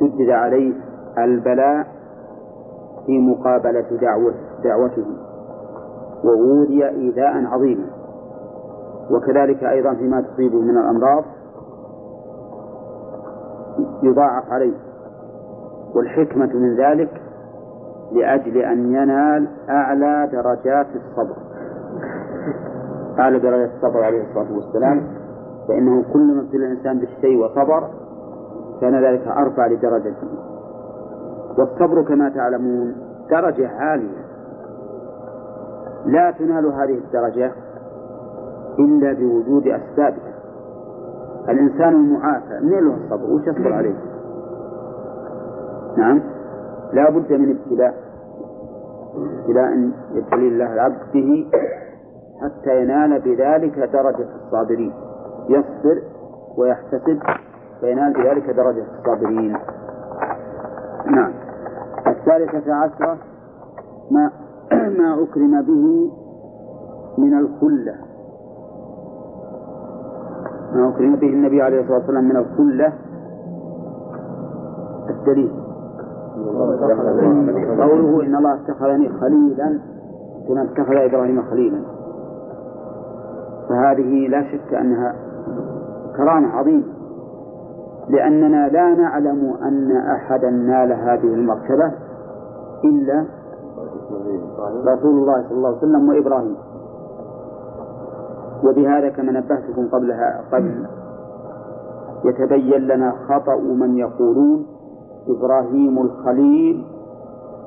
شدد عليه البلاء في مقابلة دعوته. وأوذي إيذاء عظيما وكذلك أيضا فيما تصيبه من الأمراض يضاعف عليه. والحكمة من ذلك لأجل أن ينال أعلى درجات الصبر. أعلى درجات الصبر عليه الصلاة والسلام. فإنه كل ما ابتلى الإنسان بالشيء وصبر كان ذلك أرفع لدرجته والصبر كما تعلمون درجة عالية. لا تنال هذه الدرجة. إلا بوجود أسبابها. الإنسان المعافى من له الصبر؟ وش يصبر عليه؟ نعم. لا بد من ابتلاء. ابتلاء يبتلي الله العبد به حتى ينال بذلك درجة الصابرين. يصبر ويحتسب فينال بذلك درجة الصابرين. نعم. الثالثة عشرة ما ما أكرم به من الخلة. ما أكرم به النبي عليه الصلاة والسلام من الخلة الدليل. قوله إن الله اتخذني خليلا كما اتخذ إبراهيم خليلا. فهذه لا شك أنها كرامة عظيمة لأننا لا نعلم أن أحدا نال هذه المرتبة إلا رسول الله صلى الله عليه وسلم وإبراهيم. وبهذا كما نبهتكم قبلها قبل. يتبين لنا خطأ من يقولون إبراهيم الخليل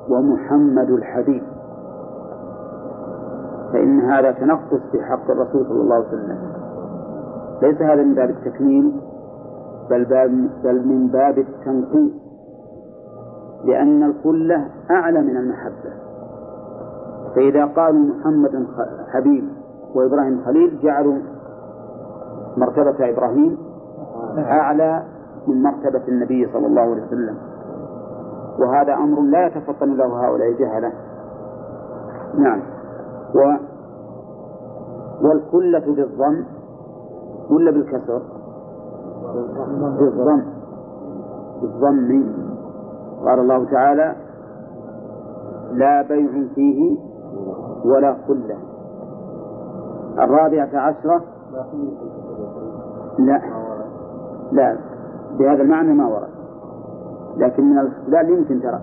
ومحمد الحبيب. فإن هذا تنقص في حق الرسول صلى الله عليه وسلم. ليس هذا من باب التكميل بل, باب بل من باب التنقيص. لأن الخلة أعلى من المحبة. فإذا قالوا محمد حبيب وإبراهيم خليل جعلوا مرتبة إبراهيم أعلى من مرتبة النبي صلى الله عليه وسلم. وهذا أمر لا يتفطن له هؤلاء الجهلة نعم. و والكلة بالضم ولا بالكسر؟ بالضم. بالضم. قال الله تعالى لا بيع فيه ولا خلة الرابعة عشرة؟ لا. لا. بهذا المعنى ما ورد. لكن من الاختلال يمكن ترى.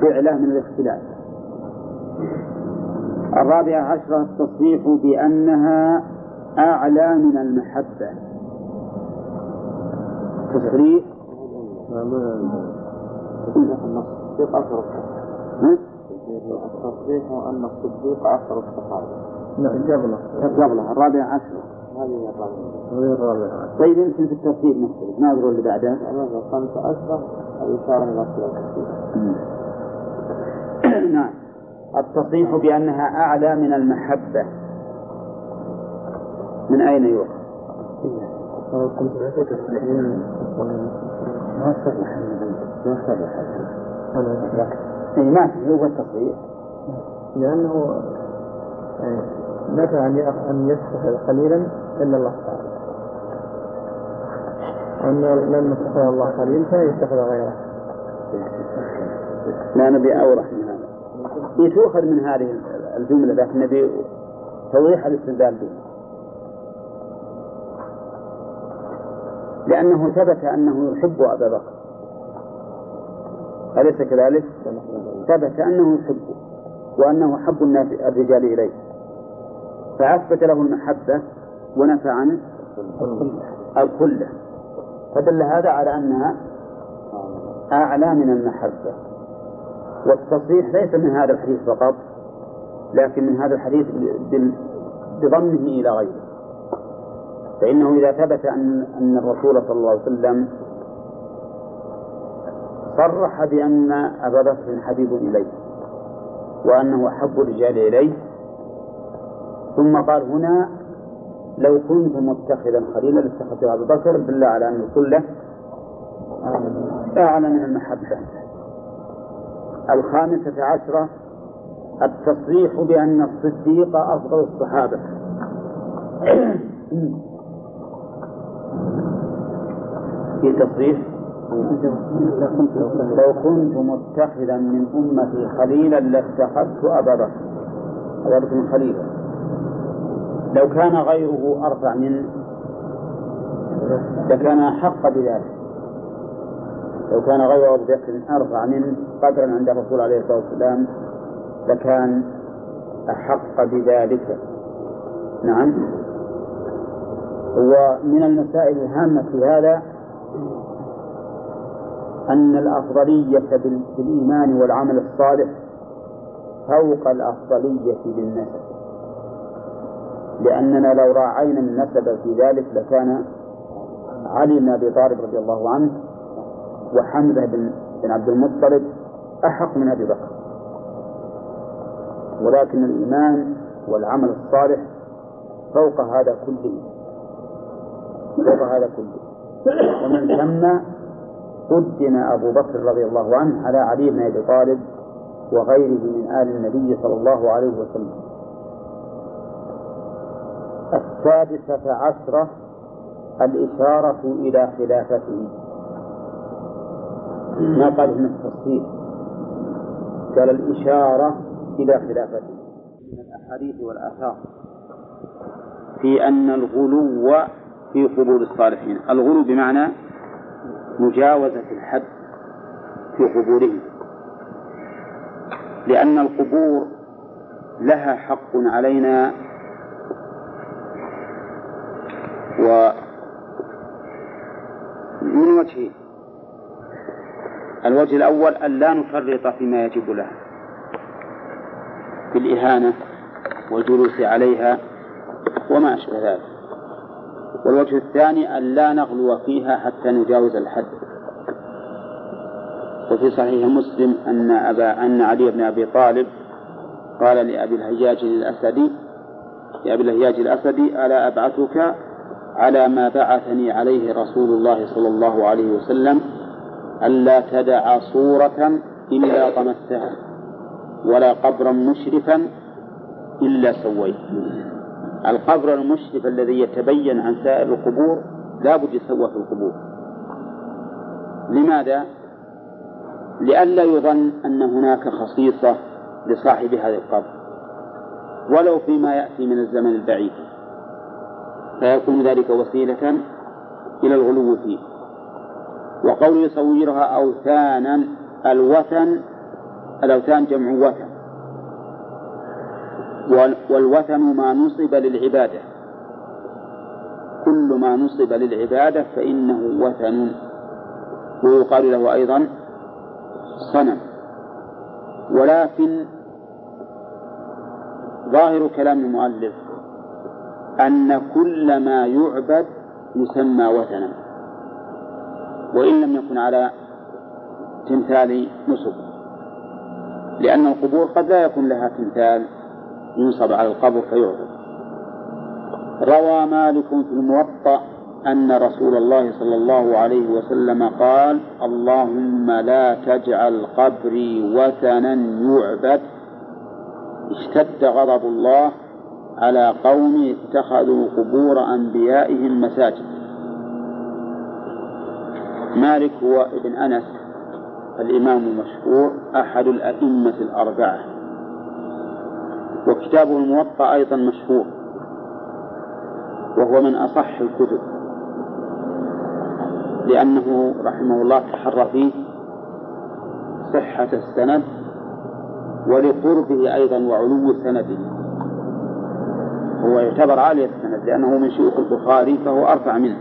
فعله من الاختلال. الرابعة عشرة التصريح بأنها أعلى من المحبة. تصريح. التصريح أن الصديق أكثر الصحابة. لا قبله قبلها الرابعة عشرة هذه الرابعة طيب يمكن في الترتيب نختلف. ناظروا اللي بعده. هذا خمسة عشرة الإشارة إلى نعم. التصريح بأنها أعلى من المحبة. من أين يؤخذ؟ ما صرح ما صرح إيه ما في هو التصريح. لأنه نفى أن أن يتخذ خليلا إلا الله تعالى. وأن لم يتخذ الله خليل فلا يتخذ غيره. لا نبي أوضح من هذا. هي تؤخذ من هذه الجملة لكن نبي توضيح الاستدلال به. لأنه ثبت أنه يحب أبا بكر. أليس كذلك؟ ثبت أنه يحبه وأنه حب الناس الرجال إليه. فأثبت له المحبة ونفى عنه الخلة فدل هذا على أنها أعلى من المحبة. والتصريح ليس من هذا الحديث فقط لكن من هذا الحديث بضمه إلى غيره. فإنه إذا ثبت أن أن الرسول صلى الله عليه وسلم صرح بأن أبا بكر حبيب إليه وأنه أحب الرجال إليه ثم قال هنا لو كنت متخذا خليلا لاتخذت أبا بكر دل على أن الكلة أعلى من المحبة. الخامسة عشرة التصريح بأن الصديق أفضل الصحابة. في تصريح لو كنت متخذا من أمتي خليلا لاتخذت أبا بكر. بكر خليلا. لو كان غيره أرفع منه لكان أحق بذلك. لو كان غير أبو بكر أرفع منه قدرا عند الرسول عليه الصلاة والسلام لكان أحق بذلك. نعم. ومن المسائل الهامة في هذا أن الأفضلية بال- بالإيمان والعمل الصالح فوق الأفضلية بالنسب. لأننا لو راعينا النسب في ذلك لكان علي بن أبي طالب رضي الله عنه وحمزة بن بن عبد المطلب أحق من أبي بكر. ولكن الإيمان والعمل الصالح فوق هذا كله فوق هذا كله. ومن ثم قدم أبو بكر رضي الله عنه على علي بن أبي طالب وغيره من آل النبي صلى الله عليه وسلم. السادسة عشرة الإشارة إلى خلافته. ما قال هنا التفصيل؟ قال الإشارة إلى خلافته. من الأحاديث والآثار. في أن الغلو في قبور الصالحين. الغلو بمعنى مجاوزة الحد في قبورهم لأن القبور لها حق علينا و من وجهين الوجه الأول أن لا نفرط فيما يجب لها. في الإهانة والجلوس عليها وما أشبه ذلك. والوجه الثاني أن لا نغلو فيها حتى نجاوز الحد. وفي صحيح مسلم أن أبا أن علي بن أبي طالب قال لأبي الهياج الأسدي لأبي الهياج الأسدي ألا أبعثك على ما بعثني عليه رسول الله صلى الله عليه وسلم ألا تدع صورة إلا طمستها ولا قبرا مشرفا إلا سويت. القبر المشرف الذي يتبين عن سائر القبور لا بد يسوى في القبور. لماذا؟ لئلا يظن أن هناك خصيصة لصاحب هذا القبر ولو فيما يأتي من الزمن البعيد. فيكون ذلك وسيلة إلى الغلو فيه. وقول يصورها أوثانا الوثن الأوثان جمع وثن. والوثن ما نصب للعبادة. كل ما نصب للعبادة فإنه وثن. ويقال له أيضا صنم. ولكن ظاهر كلام المؤلف أن كل ما يعبد يسمى وثنا وإن لم يكن على تمثال نصب لأن القبور قد لا يكون لها تمثال ينصب على القبر فيعبد. روى مالك في الموطأ أن رسول الله صلى الله عليه وسلم قال اللهم لا تجعل قبري وثنا يعبد. اشتد غضب الله على قوم اتخذوا قبور أنبيائهم مساجد. مالك هو ابن أنس الإمام المشهور أحد الأئمة الأربعة. وكتابه الموطأ أيضا مشهور وهو من أصح الكتب. لأنه رحمه الله تحرى فيه صحة السند ولقربه أيضا وعلو سنده. هو يعتبر عالي السند لأنه من شيوخ البخاري فهو أرفع منه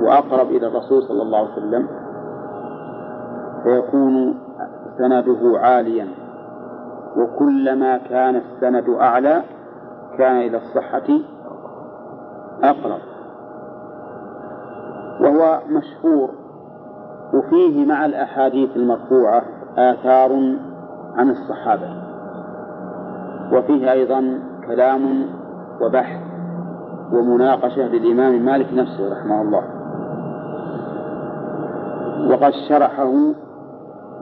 وأقرب إلى الرسول صلى الله عليه وسلم. فيكون سنده عاليا وكلما كان السند أعلى كان إلى الصحة أقرب. وهو مشهور وفيه مع الأحاديث المرفوعة آثار عن الصحابة. وفيه أيضا كلام وبحث ومناقشة للإمام مالك نفسه رحمه الله. وقد شرحه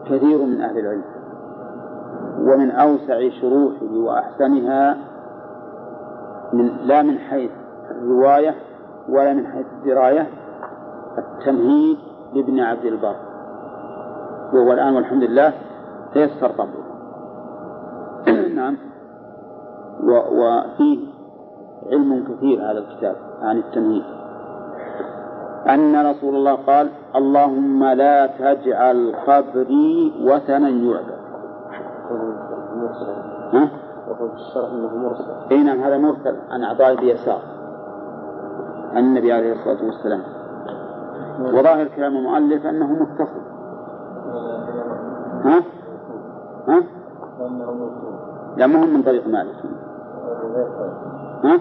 كثير من أهل العلم ومن أوسع شروحه وأحسنها من لا من حيث الرواية ولا من حيث الدراية التمهيد لابن عبد البر. وهو الآن والحمد لله تيسر طبعه. نعم. وفيه علم كثير هذا الكتاب عن التمهيد أن رسول الله قال اللهم لا تجعل قبري وثنا يعبد ها؟ اي نعم هذا مرسل عن عطاء بن يسار عن النبي عليه الصلاة والسلام وظاهر كلام المؤلف أنه متصل ها؟ ها؟ لا ما من طريق مالك ها؟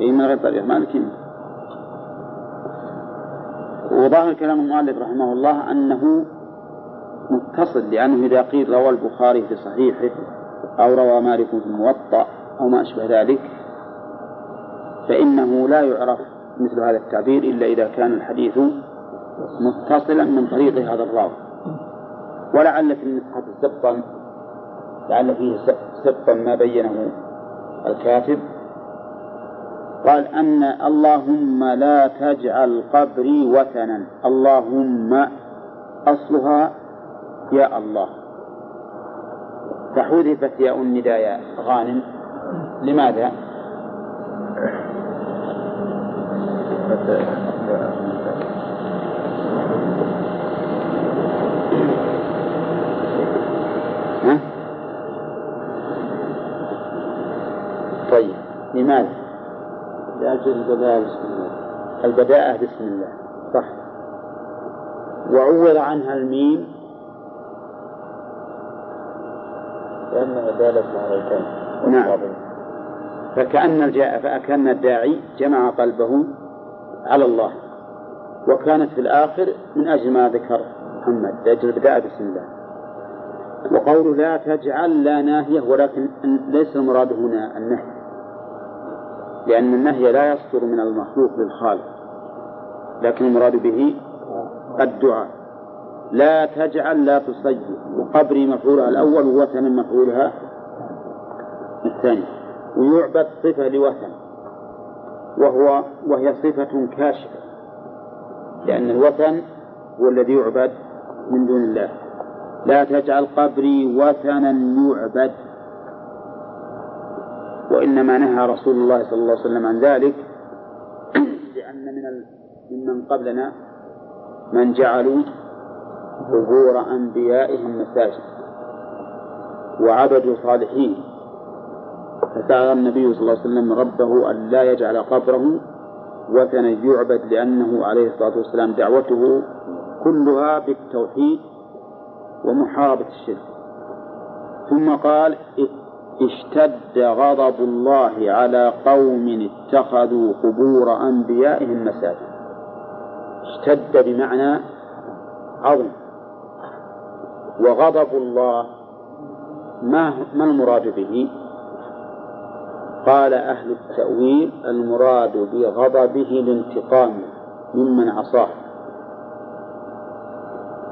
اي من غير طريق مالك وظاهر كلام المؤلف رحمه الله أنه متصل لأنه إذا قيل روى البخاري في صحيحه أو روى مالك في الموطأ أو ما أشبه ذلك فإنه لا يعرف مثل هذا التعبير إلا إذا كان الحديث متصلا من طريق هذا الراوي ولعل في النسخة سبطا لعل فيه سبطا ما بينه الكاتب قال أن اللهم لا تجعل قبري وثنا اللهم أصلها يا الله. فحذفت ياء النداء يا غانم. لماذا؟ ها؟ طيب لماذا؟ لأجل البداءة بسم الله. البداءة بسم الله. صح. وعوض عنها الميم. لأنها دالت على الكون نعم فكأن الجاء فكأن الداعي جمع قلبه على الله. وكانت في الآخر من أجل ما ذكر محمد لأجل البداء بسم الله. وقوله لا تجعل لا ناهية ولكن ليس المراد هنا النهي. لأن النهي لا يصدر من المخلوق للخالق لكن المراد به الدعاء. لا تجعل لا تصير وقبري مفعولها الأول ووثن مفعولها الثاني. ويعبد صفة لوثن وهو وهي صفة كاشفة لأن الوثن هو الذي يعبد من دون الله. لا تجعل قبري وثنا يعبد. وإنما نهى رسول الله صلى الله عليه وسلم عن ذلك لأن من ممن قبلنا من جعلوا قبور أنبيائهم مساجد وعبدوا صالحين. فسأل النبي صلى الله عليه وسلم ربه أن لا يجعل قبره وثنا يعبد لأنه عليه الصلاة والسلام دعوته كلها بالتوحيد ومحاربة الشرك. ثم قال اشتد غضب الله على قوم اتخذوا قبور أنبيائهم مساجد. اشتد بمعنى عظم وغضب الله ما ما المراد به؟ قال أهل التأويل المراد بغضبه الانتقام ممن عصاه.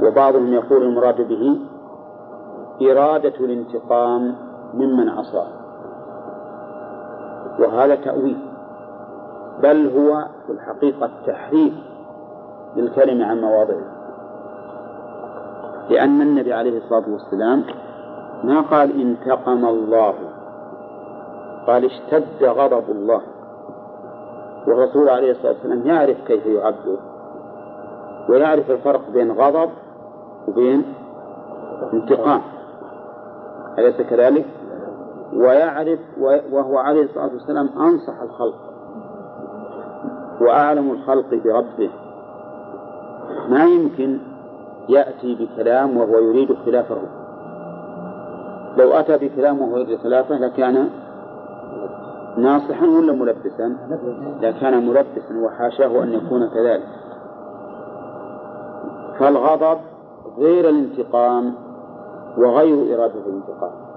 وبعضهم يقول المراد به إرادة الانتقام ممن عصاه. وهذا تأويل. بل هو في الحقيقة تحريف للكلمة عن مواضعه. لأن النبي عليه الصلاة والسلام ما قال انتقم الله. قال اشتد غضب الله. والرسول عليه الصلاة والسلام يعرف كيف يعبر ويعرف الفرق بين غضب وبين انتقام. أليس كذلك؟ ويعرف وهو عليه الصلاة والسلام أنصح الخلق وأعلم الخلق بربه. ما يمكن يأتي بكلام وهو يريد خلافه لو أتى بكلام وهو يريد خلافه لكان ناصحا ولا ملبسا؟ لكان ملبسا وحاشاه أن يكون كذلك. فالغضب غير الانتقام وغير إرادة الانتقام.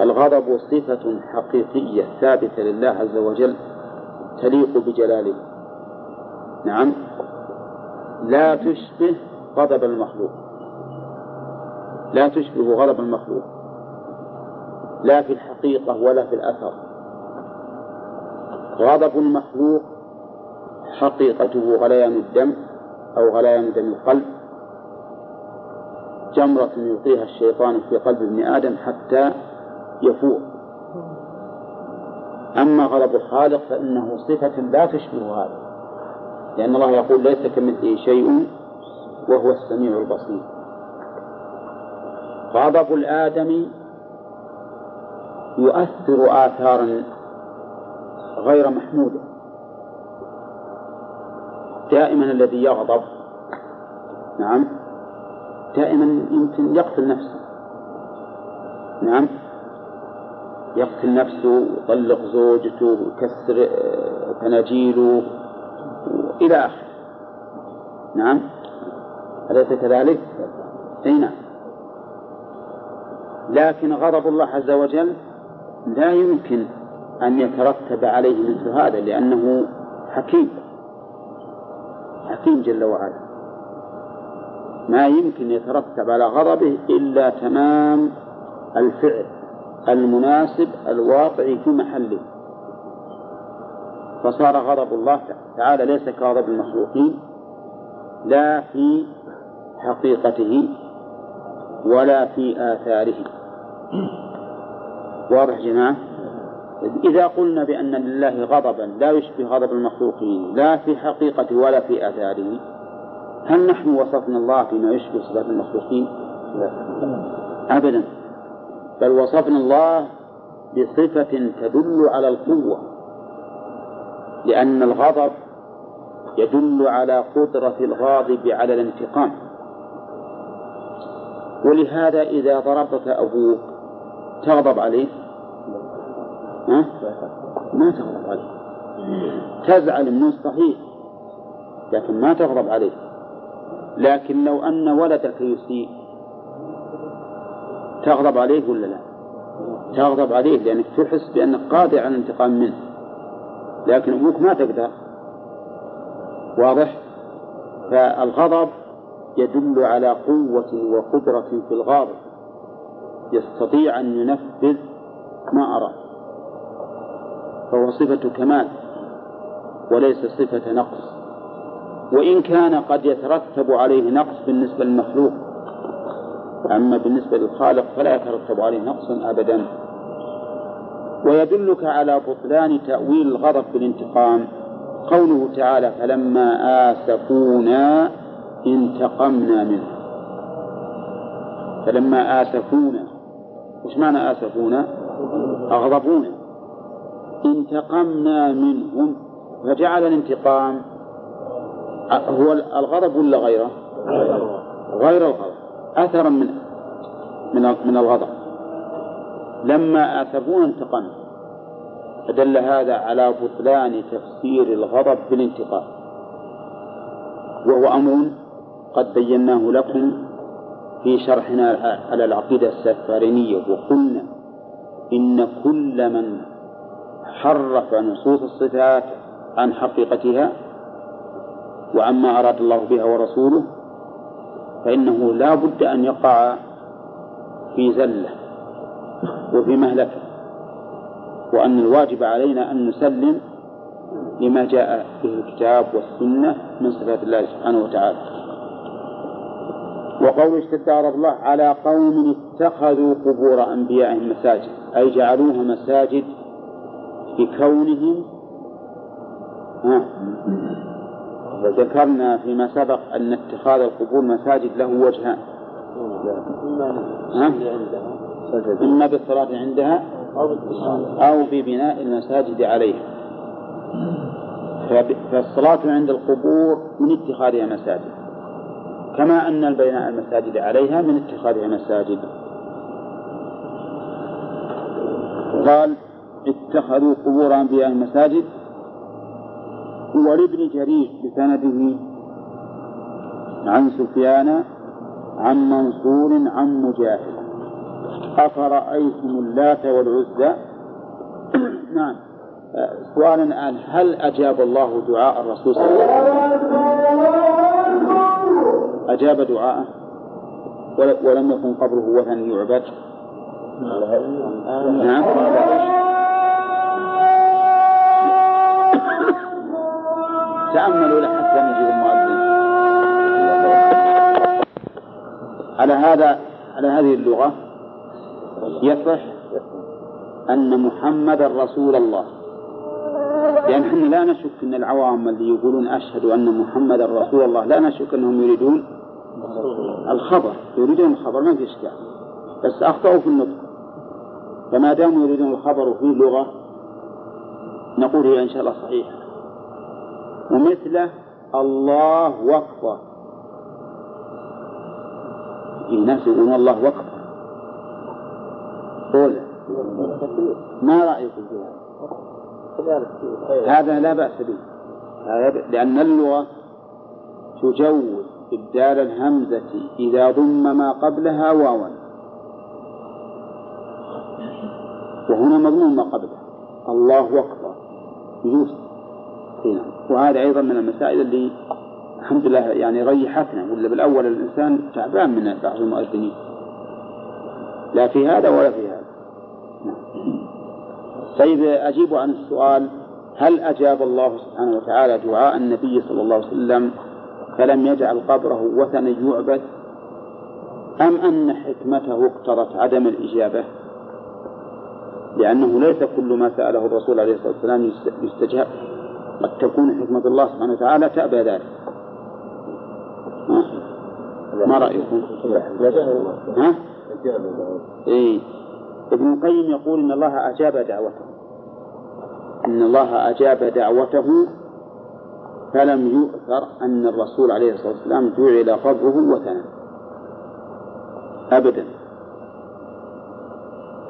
الغضب صفة حقيقية ثابتة لله عز وجل تليق بجلاله. نعم. لا تشبه غضب المخلوق. لا تشبه غضب المخلوق. لا في الحقيقة ولا في الأثر. غضب المخلوق حقيقته غليان الدم أو غليان دم القلب. جمرة يلقيها الشيطان في قلب ابن آدم حتى يفوق. أما غضب الخالق فإنه صفة لا تشبه هذا لأن الله يقول ليس كمثله شيء وهو السميع البصير. غضب الآدم يؤثر آثارا غير محمودة. دائما الذي يغضب نعم دائما يمكن يقتل نفسه نعم. يقتل نفسه ويطلق زوجته ويكسر فناجيله إلى آخره. نعم؟ أليس كذلك؟ أي نعم. لكن غضب الله عز وجل لا يمكن أن يترتب عليه مثل هذا لأنه حكيم. حكيم جل وعلا. ما يمكن يترتب على غضبه إلا تمام الفعل. المناسب الواقع في محله. فصار غضب الله تعالى ليس كغضب المخلوقين لا في حقيقته ولا في آثاره. واضح جماعة؟ إذا قلنا بأن لله غضبا لا يشبه غضب المخلوقين لا في حقيقته ولا في آثاره هل نحن وصفنا الله بما يشبه صفات المخلوقين؟ أبدا. بل وصفنا الله بصفة تدل على القوة لأن الغضب يدل على قدرة الغاضب على الانتقام. ولهذا إذا ضربك أبوك تغضب عليه؟ ها؟ ما تغضب عليه. تزعل منه صحيح لكن ما تغضب عليه. لكن لو أن ولدك يسيء تغضب عليه ولا لا؟ تغضب عليه لأنك تحس بأنك قادر على الانتقام منه. لكن أبوك ما تقدر. واضح؟ فالغضب يدل على قوة وقدرة في الغاضب. يستطيع أن ينفذ ما أراد فهو صفة كمال وليس صفة نقص. وإن كان قد يترتب عليه نقص بالنسبة للمخلوق أما بالنسبة للخالق فلا يترتب عليه نقص أبدا. ويدلك على بطلان تأويل الغضب بالانتقام قوله تعالى فلما آسفونا انتقمنا منه. فلما آسفونا وش معنى آسفونا؟ أغضبونا. انتقمنا منهم. فجعل الانتقام هو الغضب ولا غيره؟ غير الغضب. أثرا من من من الغضب. لما آسفونا انتقمنا فدل هذا على بطلان تفسير الغضب بالانتقام وهو أمر قد بيناه لكم في شرحنا على العقيدة السفارينية وقلنا إن كل من حرف نصوص الصفات عن حقيقتها وعما أراد الله بها ورسوله فإنه لا بد أن يقع في زلة وفي مهلكة وأن الواجب علينا أن نسلم لما جاء به الكتاب والسنة من صفات الله سبحانه وتعالى. وقول غضب الله على قوم اتخذوا قبور أنبيائهم مساجد أي جعلوها مساجد بكونهم ها وذكرنا فيما سبق أن اتخاذ القبور مساجد له وجهان. ها؟ إما بالصلاة عندها أو ببناء المساجد عليها. فالصلاة عند القبور من اتخاذها مساجد. كما أن البناء المساجد عليها من اتخاذها مساجد. قال اتخذوا قبور أنبياء مساجد ولابن جرير بسنده. عن سفيان عن منصور عن مجاهد. أفرأيتم اللات والعزى؟ نعم. سؤال الآن هل أجاب الله دعاء الرسول صلى الله عليه وسلم؟ أجاب دعاءه؟ ولم يكن قبره وثنا يعبد؟ نعم. تأملوا لحتى نجيب المؤذن. على هذا على هذه اللغة يصح أن محمد رسول الله. لأن إحنا لا نشك أن العوام اللي يقولون أشهد أن محمد رسول الله لا نشك أنهم يريدون الخبر. يريدون الخبر ما في إشكال. بس أخطأوا في النطق. فما داموا يريدون الخبر وفيه لغة نقول هي إن شاء الله صحيحة. ومثله الله أكبر في ناس يقولون الله أكبر قول. ما رأيكم في هذا؟ هذا لا بأس به. لأن اللغة تجوز إبدال الهمزة إذا ضم ما قبلها واوا. وهنا مضمون ما قبله الله أكبر يجوز. هنا. وهذا أيضا من المسائل اللي الحمد لله يعني ريحتنا ولا بالأول الإنسان تعبان من بعض المؤذنين. لا في هذا ولا في هذا. طيب أجيب عن السؤال هل أجاب الله سبحانه وتعالى دعاء النبي صلى الله عليه وسلم فلم يجعل قبره وثنا يعبد أم أن حكمته اقتضت عدم الإجابة؟ لأنه ليس كل ما سأله الرسول عليه الصلاة والسلام يستجاب. قد تكون حكمة الله سبحانه وتعالى تأبى ذلك. ما رأيكم؟ ها؟ إيه. ابن القيم يقول إن الله أجاب دعوته. إن الله أجاب دعوته فلم يؤثر أن الرسول عليه الصلاة والسلام جعل قبره وثنا أبدا.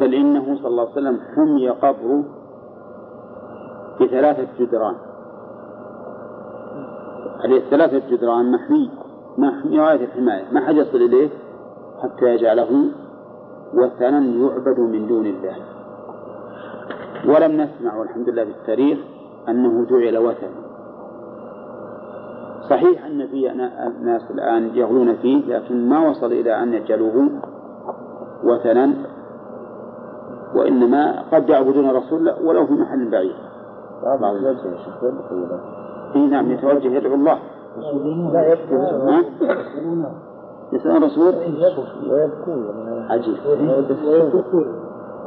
بل إنه صلى الله عليه وسلم حمي قبره بثلاثة جدران. ثلاثة جدران محمي محمي غاية الحماية. ما حد يصل إليه حتى يجعله وثنا يعبد من دون الله. ولم نسمع والحمد لله في التاريخ أنه جعل وثنا. صحيح أن في ناس الآن يغلون فيه لكن ما وصل إلى أن يجعلوه وثنا وإنما قد يعبدون الرسول ولو في محل بعيد. بعض الناس اي نعم يتوجه يدعو الله. لا يبكي؟ يسأل الرسول ويبكون عجيب.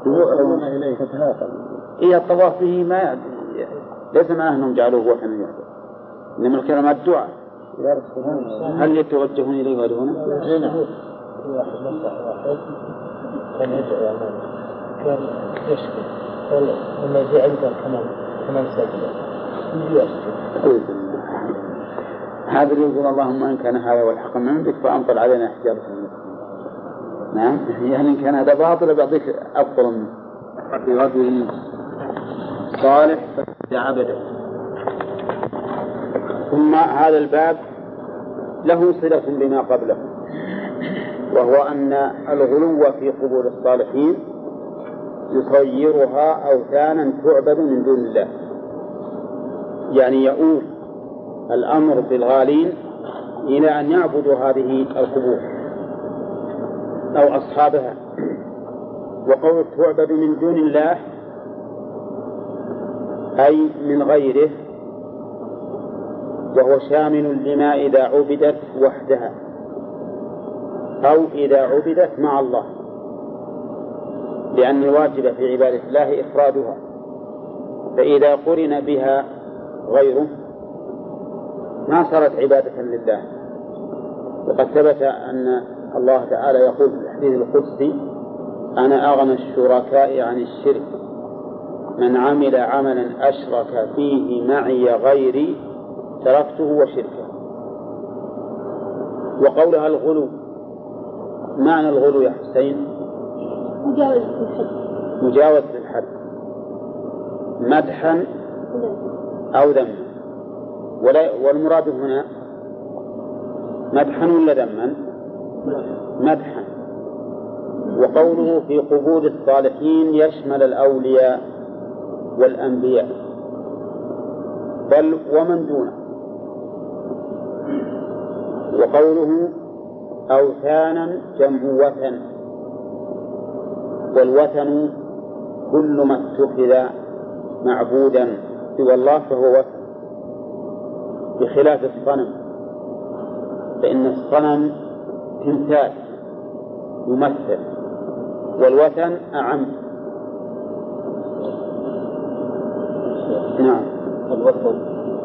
يدعون إليه. إيه الطواف به ما ليس معناه أنهم جعلوه وثنا يعبد إنما الكلام الدعاء. هل يتوجهون إليه ويدعونه؟ نعم واحد نصح واحد كان يدعو أمامه كان يشكي. قال لما يجي عنده كمان كمان يسجد هذا اللي يقول اللهم إن كان هذا هو الحق من عندك فأمطر علينا حجاره من نعم. يعني إن كان هذا باطل بيعطيك أفضل منه. في رجل صالح عبده. ثم هذا الباب له صلة بما قبله. وهو أن الغلو في قبور الصالحين يصيرها أوثانا تعبد من دون الله. يعني يؤول الأمر بالغالين إلى أن يعبدوا هذه القبور أو أصحابها. وقول تعبد من دون الله أي من غيره وهو شامل لما إذا عبدت وحدها أو إذا عبدت مع الله لأن الواجب في عبادة الله إفرادها فإذا قرن بها غيره ما صارت عبادة لله. وقد ثبت أن الله تعالى يقول في الحديث القدسي أنا أغنى الشركاء عن الشرك. من عمل عملا أشرك فيه معي غيري تركته وشركه. وقولها الغلو. معنى الغلو يا حسين؟ مجاوزة الحد مجاوزة الحد مدحا. أو ذما والمراد هنا مدحا ولا ذما؟ مدحا وقوله في قبور الصالحين يشمل الأولياء والأنبياء. بل ومن دونه. وقوله أوثانا جمع وثن. والوثن كل ما اتخذ معبودا. سوى الله فهو وثن بخلاف الصنم. فإن الصنم تمثال يمثل والوثن أعم. نعم. الوثن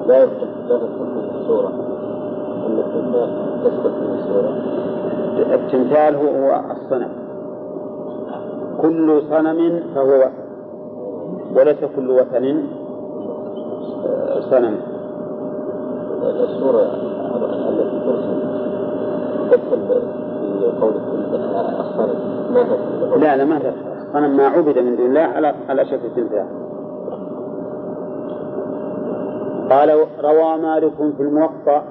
لا يدخل لا في الصورة. التمثال تدخل في الصورة. التمثال هو هو الصنم. كل صنم فهو وثن. وليس كل وثن. صنم الصورة التي ترسم تدخل في قول الصنم ما تدخل لا لا ما تدخل الصنم ما عبد من دون الله على على شكل تمثال قال روى مالك في الموطأ.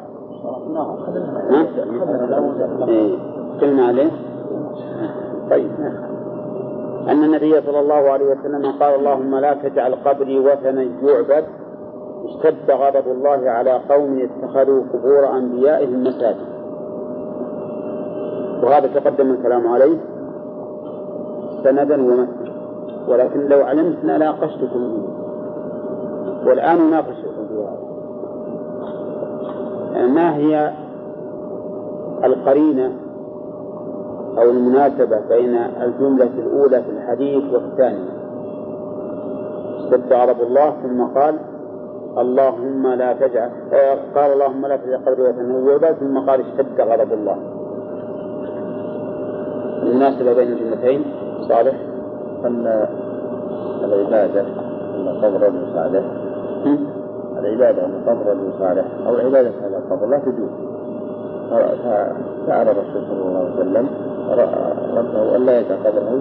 ها؟ إيه. قلنا عليه. طيب. أن النبي صلى الله عليه وسلم قال اللهم لا تجعل قبري وثنا يعبد. اشتد غضب الله على قوم اتخذوا قبور أنبيائهم مساجد. وهذا تقدم الكلام عليه سندا ومثلا ولكن لو علمت لناقشتكم فيه. والآن نناقشكم في هذا ما هي القرينة أو المناسبة بين الجملة الأولى في الحديث والثانية؟ غضب الله ثم قال اللهم لا تجعل قال اللهم لا تجعل قبري وثنا يعبد ثم قال اشتد غضب الله. المناسبة بين الجملتين صالح؟ أن العبادة أن قبر المصالح. هم؟ العبادة أن قبر المصالح. أو العبادة على القبر لا تجوز. فسأل الرسول صلى الله عليه وسلم ربه ألا يدع قبره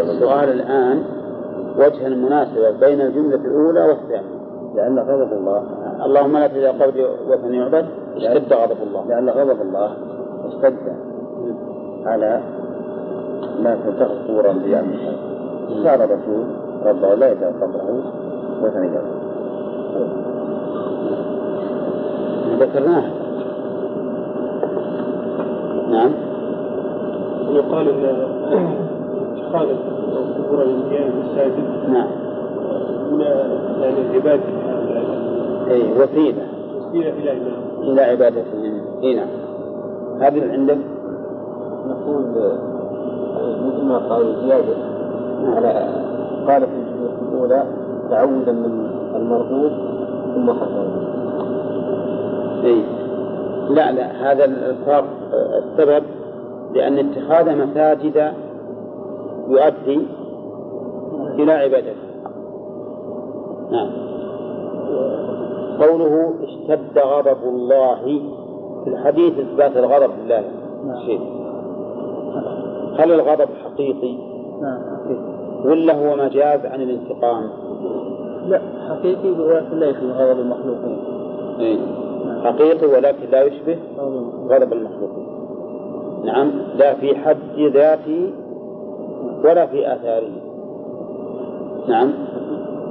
السؤال الآن وجه المناسبة بين الجملة الأولى والثانية. لأن غضب الله. اللهم لا تجعل قبري وثنا يعبد اشتد غضب الله. لأن غضب الله اشتد على ما تتخذ قبور أنبياء سأل الرسول ربه لا يدع قبره مثلا ذكرناه. نعم. يقال إن خالد قبور الانبياء المساجد نعم. من يعني العباد اي وسيلة. وسيلة إلى إيمان. إلى عبادتهم اي نعم. هذا عندك؟ نقول مثل ما قال زيادة على قال في الجزء الأولى تعودا من المرغوب ثم حسنا اي لا لا هذا الفرق السبب لأن اتخاذ مساجد يؤدي إلى عبادته. نعم. قوله اشتد غضب الله. في الحديث إثبات الغضب لله. شيء. هل الغضب حقيقي؟ نعم ولا هو مجاز عن الانتقام؟ لا حقيقي ولكن لا يشبه غضب المخلوقين. إيه. حقيقي ولكن لا يشبه غضب المخلوقين. نعم. لا في حد ذاته ولا في آثاره نعم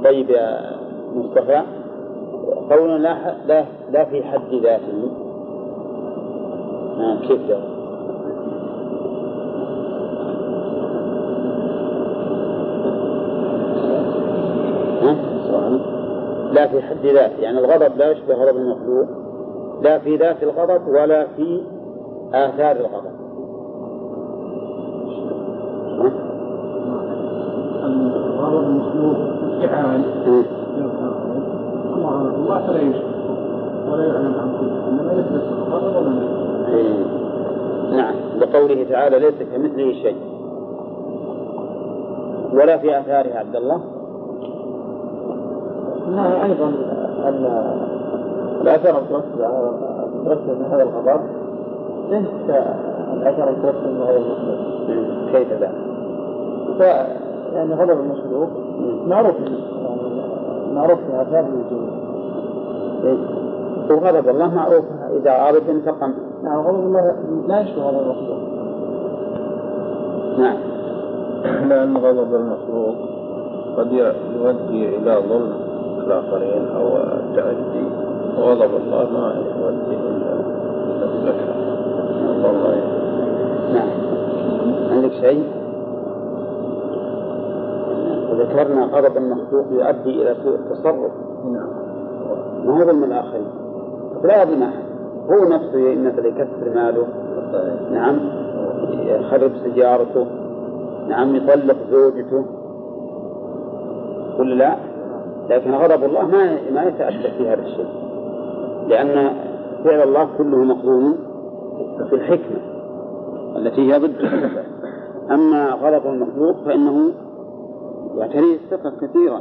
طيب يا مصطفى قولنا لا لا لا في حد ذاته نعم كيف؟ ها؟ لا في حد ذاته يعني الغضب لا يشبه غضب المخلوق لا في ذات الغضب ولا في آثار الغضب ها؟ افعال ها؟ الله الله فلا يشبه ولا يعلم عن كل إنما يثبت ولا لا. نعم. لقوله تعالى ليس كمثله شيء. ولا في آثاره عبد الله. انها أيضا أن الأثر المترتب على المترتب من هذا الخبر ليس الاثر المترتب من هذا المخلوق كيف ذا؟ يعني غضب المخلوق. معروف. معروف في اثاره الوجود وغضب الله معروف. إذا غضب انتقم نعم غضب الله لا يشبه غضب المخلوق. نعم. لأن غضب المخلوق قد يؤدي إلى ظلم الآخرين أو التعدي وغضب الله ما يؤدي إلا نسأل الله. نعم. عندك شيء؟ وذكرنا غضب المخلوق يؤدي إلى سوء التصرف. نعم. ما هو ظلم الآخرين؟ لا يظلم أحد. هو نفسه مثلا يكسر ماله. نعم. يخرب سيارته. نعم يطلق زوجته. كل لا. لكن غضب الله ما ما يتأثر في هذا الشيء. لأن فعل الله كله مقرون في الحكمة التي هي ضد أما غضب المخلوق فإنه يعتريه الصفة كثيرا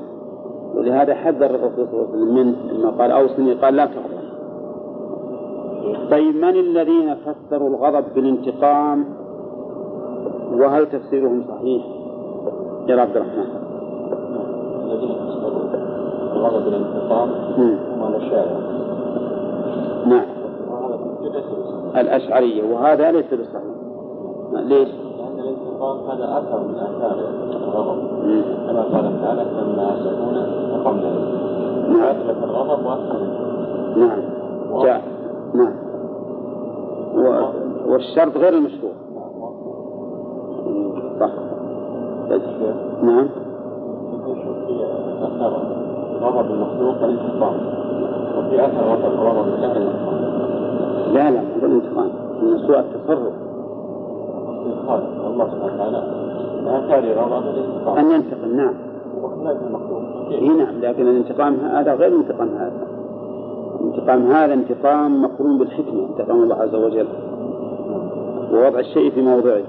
ولهذا حذر الرسول صلى الله عليه وسلم منه لما قال أوصني قال لا تغضب طيب من الذين فسروا الغضب بالانتقام؟ وهل تفسيرهم صحيح؟ يا عبد الرحمن. الذين فسروا الغضب الانتقام مم. هم الأشاعرة نعم. الأشعرية. وهذا ليس بصحيح. ليش؟ الانتقام هذا أثر من آثار الغضب. كما قال تعالى لما أسفونا انتقمنا منهم نعم. فأثبت الغضب الانتقام نعم. جاء. نعم. و... والشرط غير المشروع. صح. نعم. غضب المخلوق الانتقام وفي أثر غضب غضب الله الانتقام لا لا هذا الانتقام. من سوء التصرف. الله سبحانه وتعالى آثار غضب الانتقام أن ينتقم نعم. اي نعم لكن الانتقام هذا غير الانتقام هذا. الانتقام هذا انتقام مقرون بالحكمة انتقام الله عز وجل. ووضع الشيء في موضعه.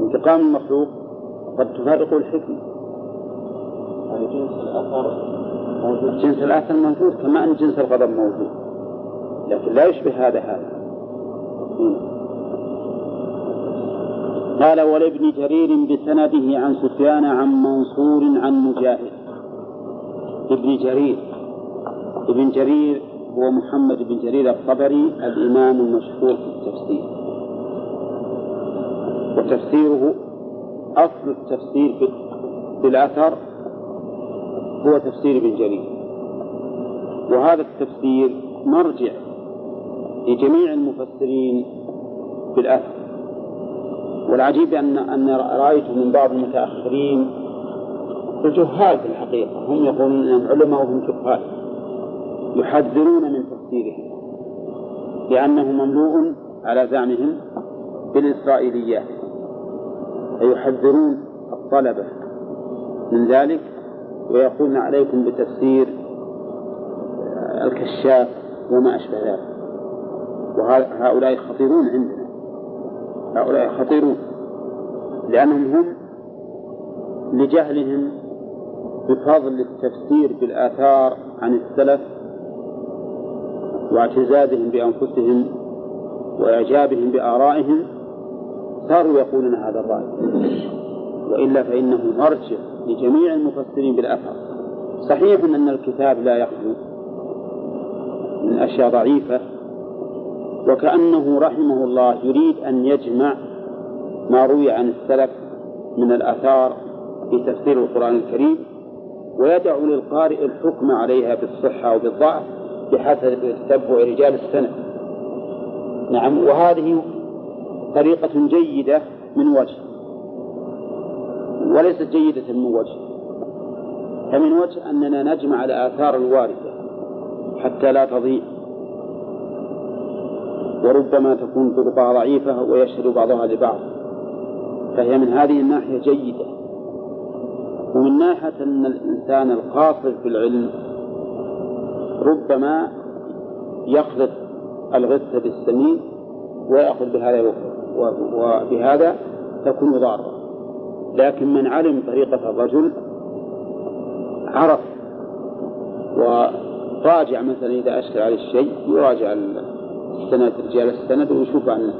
انتقام المخلوق قد تفارقه الحكمة. يعني جنس الأثر موجود. جنس الآثر موجود كما أن جنس الغضب موجود. لكن لا يشبه هذا هذا. قال ولابن جرير بسنده عن سفيان عن منصور عن مجاهد. ابن جرير. ابن جرير هو محمد بن جرير الطبري الإمام المشهور في التفسير. وتفسيره أصل التفسير في- في الأثر هو تفسير ابن جرير. وهذا التفسير مرجع لجميع المفسرين بالأثر والعجيب أن أن رأيت من بعض المتأخرين الجهال في الحقيقة. هم يقولون أنهم علماء وهم جهال يحذرون من تفسيره لأنه مملوء على زعمهم بالإسرائيليات فيحذرون الطلبة من ذلك ويقولون عليكم بتفسير الكشاف وما أشبه ذلك. وهؤلاء خطيرون عندنا. هؤلاء خطيرون لأنهم هم لجهلهم بفضل التفسير بالآثار عن السلف واعتزازهم بأنفسهم وإعجابهم بآرائهم صاروا يقولون هذا الرأي. وإلا فإنه مرجع لجميع المفسرين بالأثر صحيح أن الكتاب لا يخلو من أشياء ضعيفة وكأنه رحمه الله يريد أن يجمع ما روي عن السلف من الآثار في تفسير القرآن الكريم ويدع للقارئ الحكم عليها بالصحة وبالضعف بحسب تتبع رجال السنة نعم وهذه طريقة جيدة من وجه وليست جيدة من وجه فمن وجه أننا نجمع الآثار الواردة حتى لا تضيع. وربما تكون طرقها ضعيفة ويشهد بعضها لبعض. فهي من هذه الناحية جيدة. ومن ناحية أن الإنسان القاصر في العلم ربما يخلط الغث بالسمين ويأخذ بهذا وبهذا تكون ضارة. لكن من علم طريقة الرجل عرف وراجع مثلا إذا أشكل عليه الشيء يراجع السند رجال السند ويشوف عن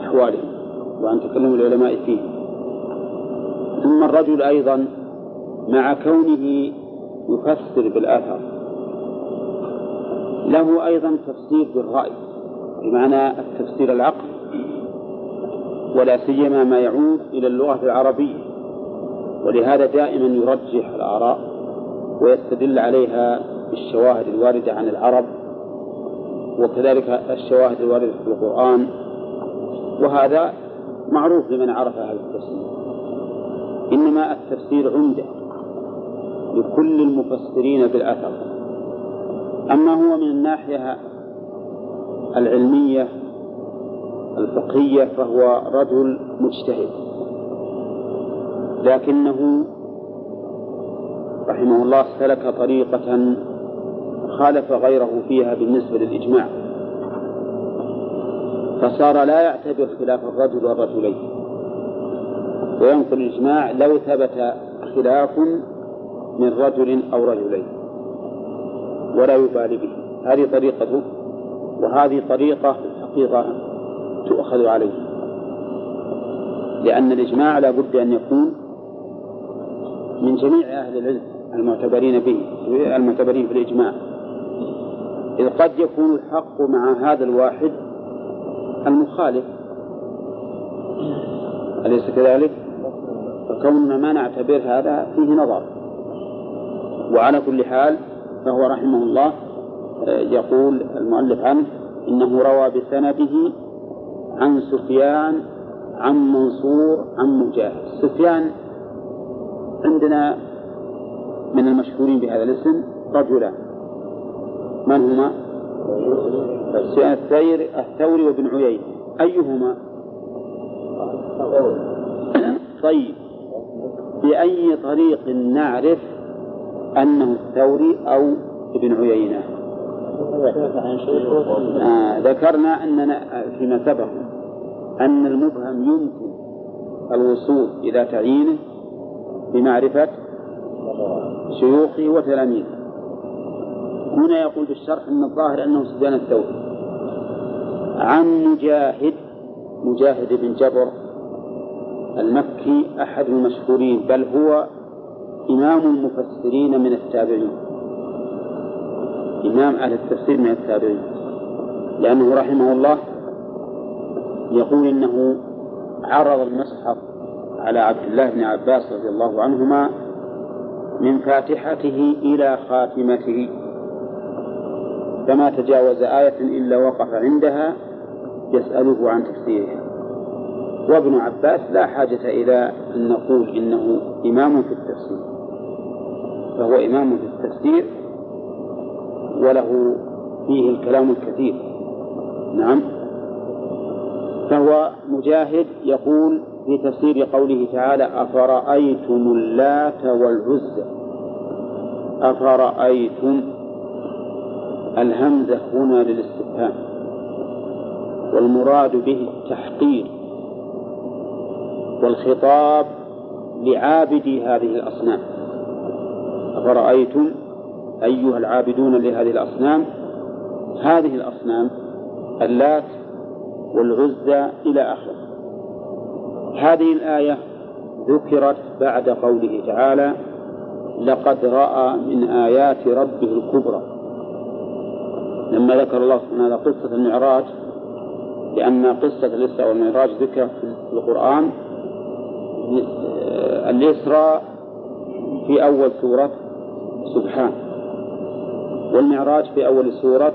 أحوالهم وعن تكلم العلماء فيه. ثم الرجل أيضا مع كونه يفسر بالآثار. له أيضا تفسير بالرأي بمعنى التفسير العقل ولا سيما ما يعود إلى اللغة العربية. ولهذا دائما يرجح الآراء ويستدل عليها بالشواهد الواردة عن العرب وكذلك الشواهد الواردة في القرآن وهذا معروف لمن عرف هذا التفسير. إنما التفسير عمدة لكل المفسرين بالأثر أما هو من الناحية العلمية الفقهية فهو رجل مجتهد. لكنه رحمه الله سلك طريقة خالف غيره فيها بالنسبة للإجماع. فصار لا يعتبر خلاف الرجل والرجلين. وينقل الإجماع لو ثبت خلاف من رجل أو رجلين. ولا يبالي به. هذه طريقته وهذه طريقة في الحقيقة تؤخذ عليه. لأن الإجماع لا بد أن يكون من جميع أهل العلم المعتبرين به المعتبرين في الإجماع. إذ قد يكون الحق مع هذا الواحد المخالف. أليس كذلك؟ فكوننا ما نعتبر هذا فيه نظر. وعلى كل حال فهو رحمه الله آه، يقول المؤلف عنه إنه روى بسنده عن سفيان عن منصور عن مجاهد. سفيان عندنا من المشهورين بهذا الاسم رجلان. من هما؟ الثوري الثوري وابن عيينة أيهما؟ طيب بأي طريق نعرف أنه الثوري أو ابن عيينة آه ذكرنا أننا فيما سبق أن المبهم يمكن الوصول إلى تعيينه بمعرفة شيوخه وتلاميذه هنا يقول الشرح أن الظاهر أنه سفيان الثوري. عن مجاهد مجاهد بن جبر المكي أحد المشهورين بل هو إمام المفسرين من التابعين. إمام أهل التفسير من التابعين. لأنه رحمه الله يقول إنه عرض المصحف على عبد الله بن عباس رضي الله عنهما من فاتحته إلى خاتمته. فما تجاوز آية إلا وقف عندها يسأله عن تفسيرها. وابن عباس لا حاجة إلى أن نقول إنه إمام في التفسير. فهو إمام في التفسير وله فيه الكلام الكثير. نعم. فهو مجاهد يقول في تفسير قوله تعالى أفرأيتم اللات والعزى. أفرأيتم الهمزة هنا للاستفهام والمراد به التحقير والخطاب لعابدي هذه الأصنام. أفرأيتم أيها العابدون لهذه الأصنام؟ هذه الأصنام اللات والعزى إلى آخره. هذه الآية ذكرت بعد قوله تعالى لقد رأى من آيات ربه الكبرى لما ذكر الله سبحانه قصة المعراج لأن قصة الإسراء والمعراج ذكرت في القرآن الإسراء في أول سورة سبحان والمعراج في أول سورة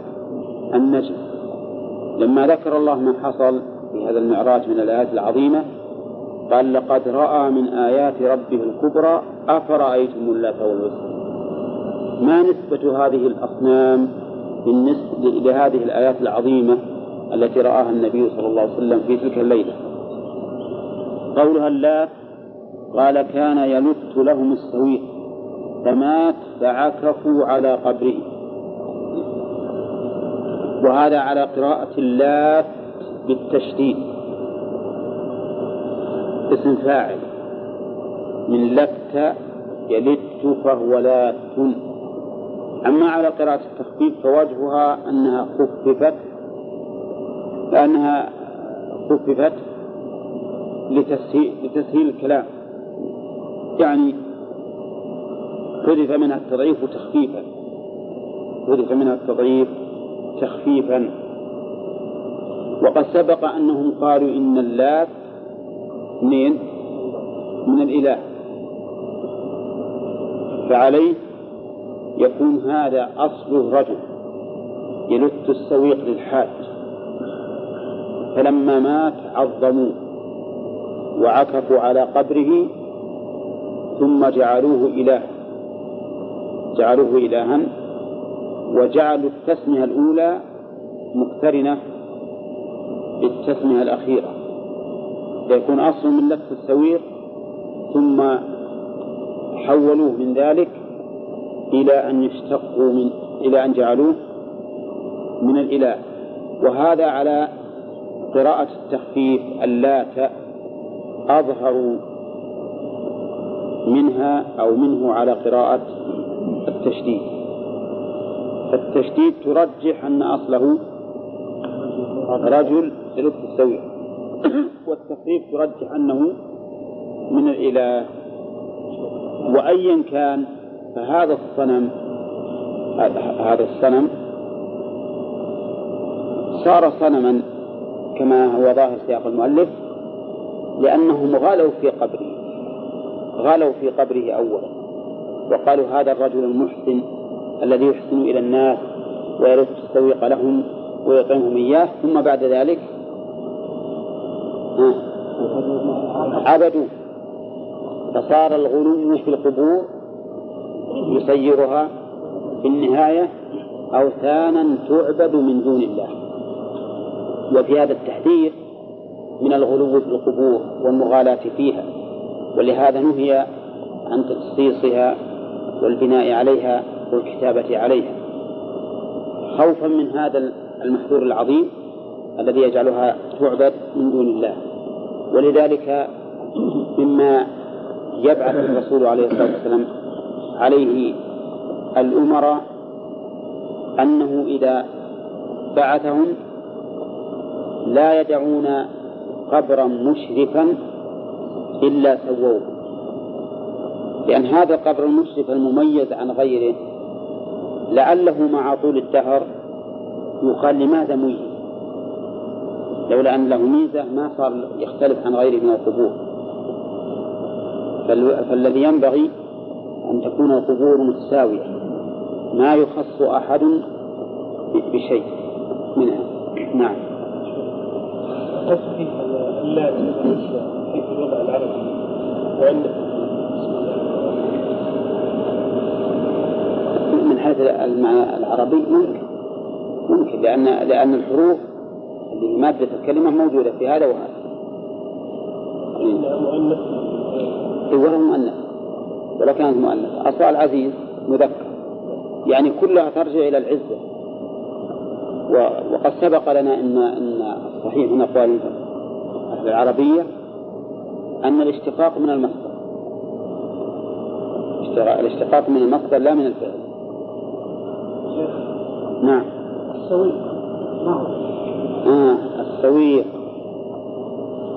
النجم. لما ذكر الله ما حصل في هذا المعراج من الآيات العظيمة قال لقد رأى من آيات ربه الكبرى أفرأيتم اللات والعزى. ما نسبة هذه الأصنام بالنسبة لهذه الآيات العظيمة التي رآها النبي صلى الله عليه وسلم في تلك الليلة. قولها اللات قال كان يلت لهم السويق فمات فعكفوا على قبره. وهذا على قراءة اللات بالتشديد. اسم فاعل من لت يلت فهو لات. أما على قراءة التخفيف فوجهها أنها خففت لأنها خففت لتسهيل, لتسهيل الكلام. يعني حذف منها التضعيف تخفيفا. حذف منها التضعيف تخفيفا. وقد سبق أنهم قالوا إن اللات منين؟ من الإله. فعليه يكون هذا أصل الرجل يلت السويق للحاج. فلما مات عظموه وعكفوا على قبره ثم جعلوه إله. جعلوه إلها وجعلوا التسمية الأولى مقترنة بالتسمية الأخيرة. ليكون أصل من لف السويق ثم حولوه من ذلك إلى أن يشتقوا من إلى أن جعلوه من الإله. وهذا على قراءة التخفيف اللات أظهر منها أو منه على قراءة التشديد. فالتشديد ترجح أن أصله رجل يلف السويق والتخفيف ترجح أنه من الإله. وأيا كان فهذا الصنم هذا الصنم صار صنما كما هو ظاهر سياق المؤلف لأنهم غالوا في قبره غالوا في قبره أولا وقالوا هذا الرجل المحسن الذي يحسن إلى الناس ويرد السويق لهم ويطعمهم إياه ثم بعد ذلك عبدوا فصار الغلو في القبور يسيرها في النهاية أوثانا تعبد من دون الله. وفي هذا التحذير من الغلو في القبور والمغالاة فيها. ولهذا نهي عن تخصيصها والبناء عليها والكتابة عليها. خوفا من هذا المحذور العظيم الذي يجعلها تعبد من دون الله. ولذلك مما يبعث الرسول عليه الصلاة والسلام عليه الأمراء أنه إذا بعثهم لا يدعون قبرا مشرفا إلا سووه. لأن هذا القبر المشرف المميز عن غيره لعله مع طول الدهر يقال لماذا ميز؟ لولا أن له ميزة ما صار يختلف عن غيره من القبور. فالذي ينبغي أن تكون القبور متساوية. ما يخص أحد بشيء منها. نعم. تصحيح اللازم في اللغة العربية وعند من حيث المعنى العربي ممكن. ممكن لأن لأن الحروف اللي مادة الكلمة موجودة في هذا وهذا. مؤنث. ولا مؤنث. ولا كانت مؤنث أصل العزيز مذكر. يعني كلها ترجع إلى العزة. وقد سبق لنا أن أن الصحيح من أقوال أهل العربية أن الاشتقاق من المصدر. الاشتقاق من المصدر لا من الفعل. نعم. السوي ما هو؟ آه السويق.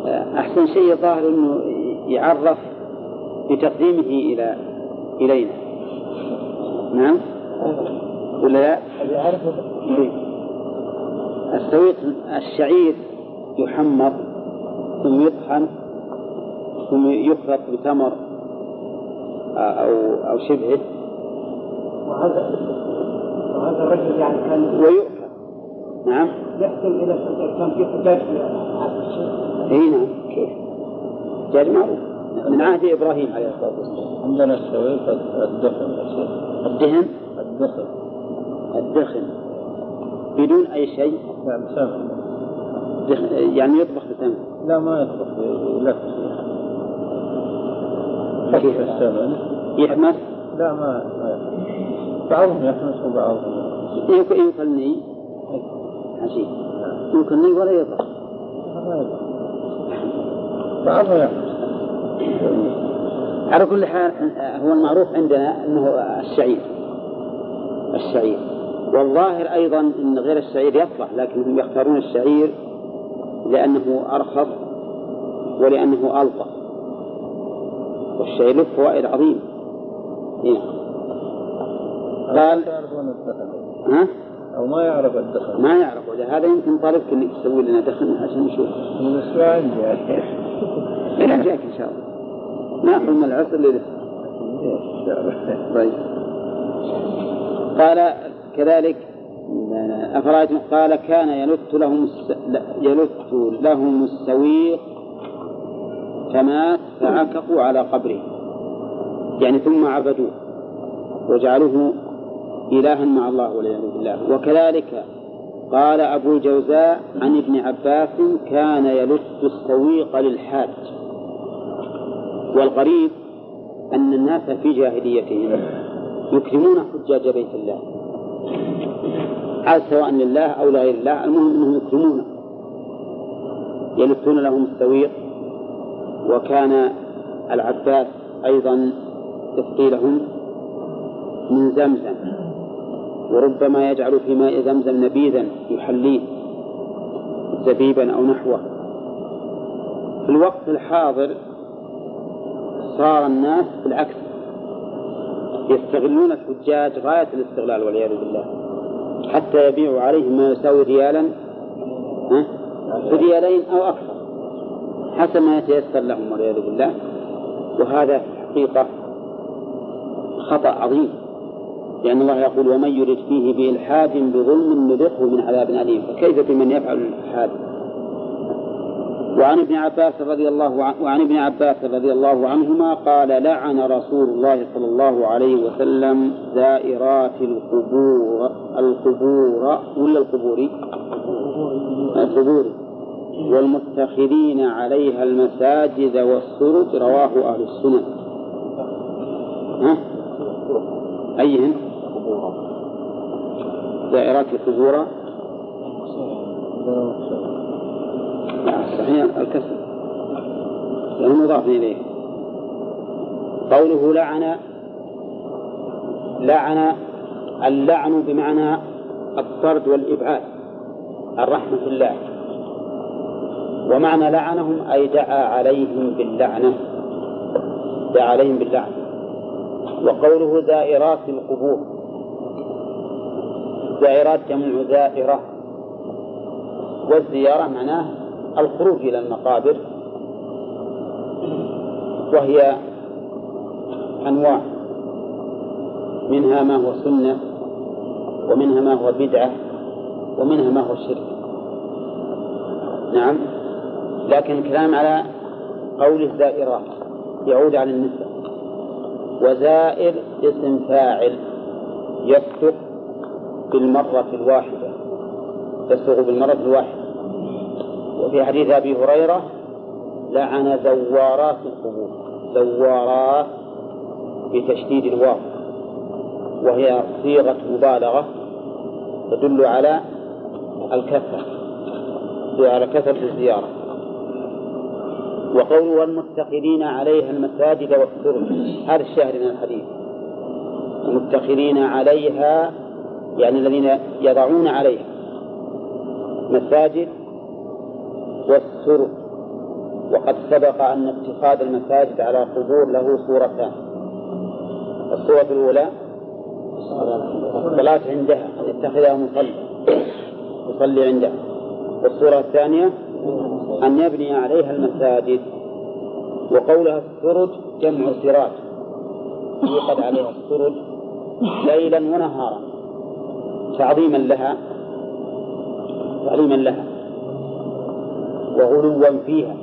آه، أحسن شيء ظاهر أنه يعرف بتقديمه إلى إلينا. نعم؟ ولا لا؟ إيه. السويق الشعير يحمر ثم يطحن ثم يخلط بتمر آه، أو أو شبهه. وهذا وهذا الرجل يعني كان ويؤكل نعم. يحكم إلى كان في حجاج. الشيء اي نعم. كيف؟ جاج معروف. من عهد إبراهيم عليه الصلاة والسلام. عندنا السويق الدخن. الدهن؟ الدخن. الدخن. بدون أي شيء؟ نعم يعني يطبخ بسمن لا ما يطبخ يلف كيف؟ السمن يحمس لا ما بعضهم يحمس وبعضهم. يمكن يمكن ني عشي يمكن ني ولا يطبخ. بعضهم يحمس على كل حال هو المعروف عندنا إنه الشعير الشعير. والظاهر أيضا إن غير الشعير يصلح لكنهم يختارون الشعير لأنه أرخص ولأنه ألطف. والشعير له فوائد عظيمة. إيه. قال ها؟ أو ما يعرف الدخن ما يعرف. ولهذا يمكن طالبك إنك تسوي لنا دخن عشان نشوف. بالنسبة عندي يعني إلى جاك إن شاء الله. ناخذ من العسل الله. طيب. قال كذلك أفرأيتم؟ قال كان يلت لهم يلت لهم السويق فمات فعكفوا على قبره. يعني ثم عبدوه وجعلوه إلها مع الله والعياذ بالله. وكذلك قال أبو الجوزاء عن ابن عباس كان يلت السويق للحاج. والغريب أن الناس في جاهليتهم يكرمون حجاج بيت الله. عاد سواء لله أو لغير الله المهم أنهم يكرمونه يلفون لهم السويق وكان العباس أيضا يسقي لهم من زمزم وربما يجعل في ماء زمزم نبيذا يحليه زبيبا أو نحوه. في الوقت الحاضر صار الناس بالعكس. يستغلون الحجاج غاية الاستغلال والعياذ بالله. حتى يبيعوا عليهم ما يساوي ريالا ها؟ ريالين أو أكثر. حسب ما يتيسر لهم والعياذ بالله. وهذا في الحقيقة خطأ عظيم. لأن الله يقول ومن يرد فيه بإلحاد بظلم نذقه من عذاب أليم. فكيف بمن يفعل الإلحاد؟ وعن ابن عباس رضي الله عن وعن ابن عباس رضي الله عنهما قال لعن رسول الله صلى الله عليه وسلم زائرات القبور القبور ولا القبور القبور والمتخذين عليها المساجد والسرج رواه أهل السنن ها؟ أيهن؟ زائرات القبور صحيح الكسر. لأنه مضاف إليه. قوله لعن لعن اللعن بمعنى الطرد والإبعاد عن رحمة الله. ومعنى لعنهم أي دعا عليهم باللعنة دعا عليهم باللعنة وقوله زائرات القبور زائرات جمع زائرة والزيارة معناه الخروج إلى المقابر وهي أنواع منها ما هو سنة ومنها ما هو بدعة ومنها ما هو شرك. نعم. لكن الكلام على قول الزائرات يعود على النساء وزائر اسم فاعل يصدق بالمرة الواحدة يصدق بالمرة الواحدة. وفي حديث أبي هريرة لعن زوارات القبور. زوارات بتشديد الواو. وهي صيغة مبالغة تدل على الكثرة. على كثرة الزيارة. وقول والمتخذين عليها المساجد والسرج. هذا الشاهد من الحديث. المتخذين عليها يعني الذين يضعون عليها مساجد والسرج وقد سبق أن اتخاذ المساجد على قبور له صورتان. الصورة الأولى الصلاة عندها يتخذها مصلي يصلي عندها. والصورة الثانية أن يبني عليها المساجد. وقولها السرج جمع سراج يوقد عليها السرج ليلا ونهارا. تعظيما لها تعظيما لها. وغلوا فيها.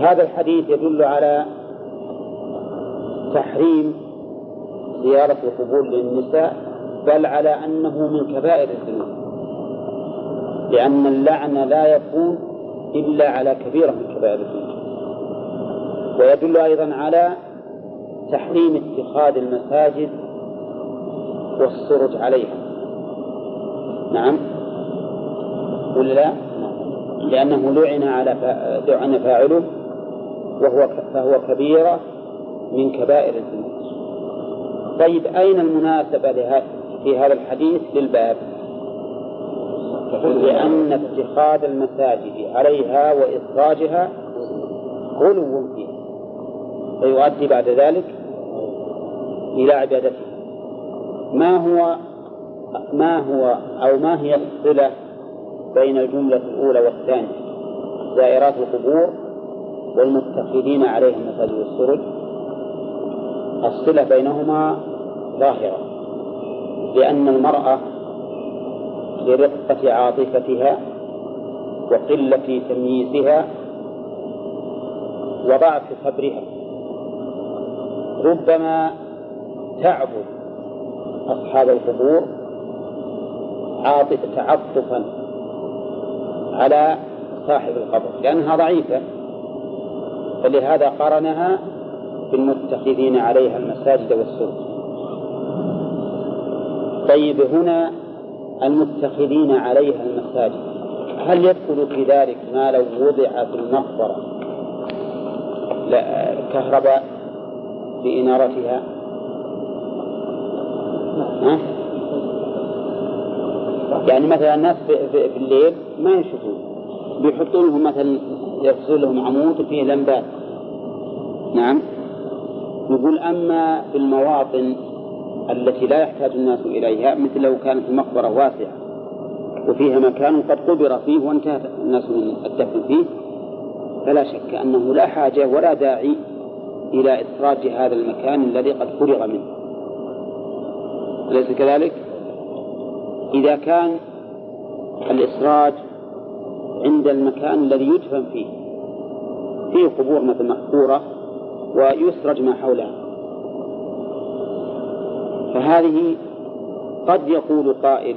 هذا الحديث يدل على تحريم زيارة القبور للنساء بل على أنه من كبائر الذنوب لأن اللعن لا يكون إلا على كبيرة من كبائر الذنوب. ويدل أيضا على تحريم اتخاذ المساجد والسرج عليها. نعم. ولا لا؟ لأنه لعن على لعن فاعله وهو فهو كبيرة من كبائر الذنوب. طيب أين المناسبة في هذا الحديث للباب؟ لأن اتخاذ المساجد عليها وإخراجها غلو فيها. فيؤدي بعد ذلك إلى عبادتها. ما هو ما هو أو ما هي الصلة بين الجملة الأولى والثانية زائرات القبور والمتخذين عليها المساجد والسرج الصلة بينهما ظاهرة لأن المرأة لرقة عاطفتها وقلة تمييزها وضعف صبرها. ربما تعبد أصحاب القبور عاطفة تعطفا على صاحب القبر لأنها ضعيفة. فلهذا قرنها بالمتخذين عليها المساجد والسرج طيب هنا المتخذين عليها المساجد هل يدخل في ذلك ما لو وضع في المقبرة كهرباء بإنارتها ها؟ يعني مثلا الناس في الليل ما يشوفون بيحطوا لهم مثلا يرسل لهم عمود فيه لمبات. نعم. يقول أما في المواطن التي لا يحتاج الناس إليها مثل لو كانت المقبرة واسعة وفيها مكان قد قبر فيه وانتهى الناس من الدفن فيه فلا شك أنه لا حاجة ولا داعي إلى إخراج هذا المكان الذي قد فرغ منه. أليس كذلك؟ إذا كان الإسراج عند المكان الذي يدفن فيه فيه قبور مثل محفورة ويسرج ما حولها. فهذه قد يقول قائل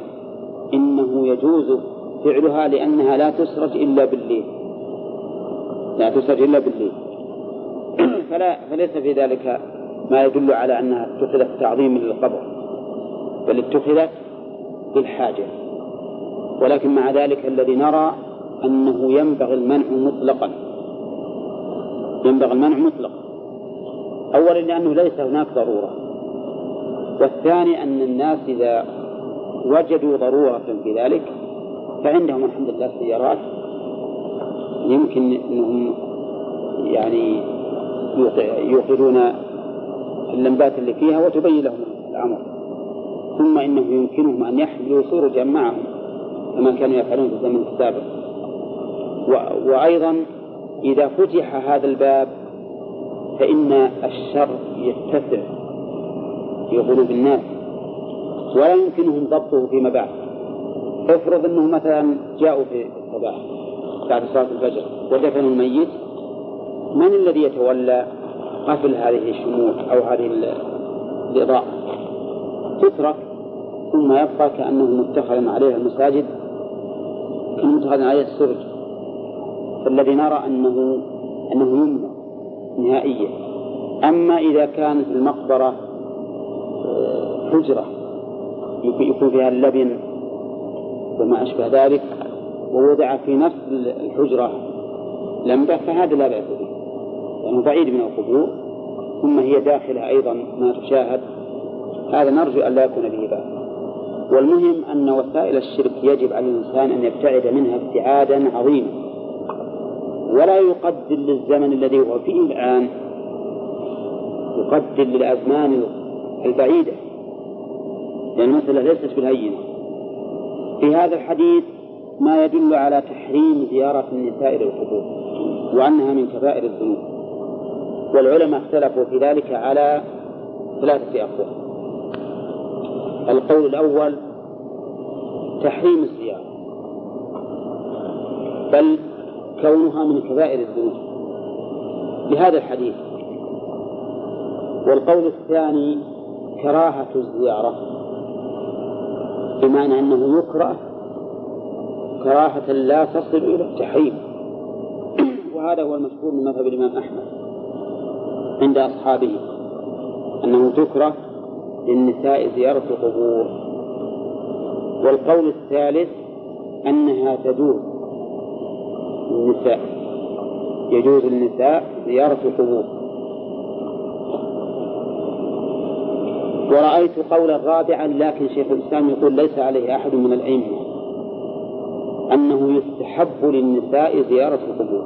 إنه يجوز فعلها لأنها لا تسرج إلا بالليل. لا تسرج إلا بالليل. فلا فليس في ذلك ما يدل على أنها اتخذت تعظيما للقبر بل اتخذت للحاجة. ولكن مع ذلك الذي نرى أنه ينبغي المنع مطلقا. ينبغي المنع مطلقا. أولا لأنه ليس هناك ضرورة. والثاني أن الناس إذا وجدوا ضرورة في ذلك فعندهم الحمد لله سيارات يمكن أنهم يعني يوقدون اللمبات اللي فيها وتبين لهم الأمر. ثم إنه يمكنهم أن يحملوا سرجا معهم كما كانوا يفعلون في الزمن السابق. وأيضا إذا فتح هذا الباب فإن الشر يتسع في قلوب الناس ولا يمكنهم ضبطه فيما بعد. افرض إنهم مثلا جاءوا في الصباح بعد صلاة الفجر ودفنوا الميت من الذي يتولى قفل هذه الشموع أو هذه الإضاءة؟ تترك ثم يبقى كأنه متخذ عليها المساجد كمتخذ عليها السرج. فالذي نرى أنه أنه يمنع نهائيا. أما إذا كانت المقبرة آه، حجرة يكون فيها اللبن وما أشبه ذلك ووضع في نفس الحجرة لمبة فهذا لا بأس به لأنه بعيد من القبور ثم هي داخلة أيضا ما تشاهد. هذا نرجو أن لا يكون به بأس. والمهم أن وسائل الشرك يجب على الإنسان أن يبتعد منها ابتعادا عظيما. ولا يقدر للزمن الذي هو فيه الآن يقدر للأزمان البعيدة. لأن المسألة ليست بالهينة. في هذا الحديث ما يدل على تحريم زيارة النساء للقبور وأنها من كبائر الذنوب. والعلماء اختلفوا في ذلك على ثلاثة أقوال. القول الأول تحريم الزيارة. بل كونها من كبائر الذنوب. لهذا الحديث. والقول الثاني كراهة الزيارة. بمعنى أنه يكره كراهة لا تصل إلى التحريم. وهذا هو المشهور من مذهب الإمام أحمد عند أصحابه أنه تكره للنساء زيارة القبور والقول الثالث أنها تجوز للنساء. يجوز للنساء زيارة القبور ورأيت قولا رابعا لكن شيخ الإسلام يقول ليس عليه أحد من الأئمة. أنه يستحب للنساء زيارة القبور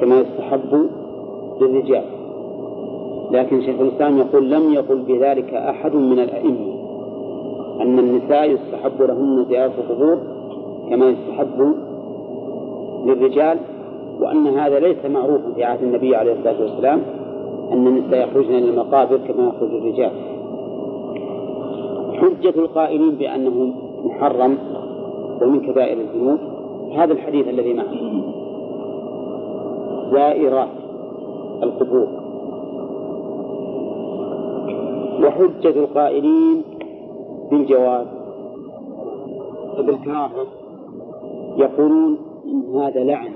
كما يستحب للرجال. لكن شيخ الإسلام يقول لم يقل بذلك أحد من الأئمة أن النساء يستحب لهن زيارة القبور كما يستحب للرجال وأن هذا ليس معروفا في عهد النبي عليه الصلاة والسلام أن النساء يخرجن إلى المقابر كما يخرج الرجال. حجة القائلين بأنه محرم ومن كبائر الذنوب هذا الحديث الذي معه زائرات القبور. وحجة القائلين بالجواز بالكراهة يقولون إن هذا لعن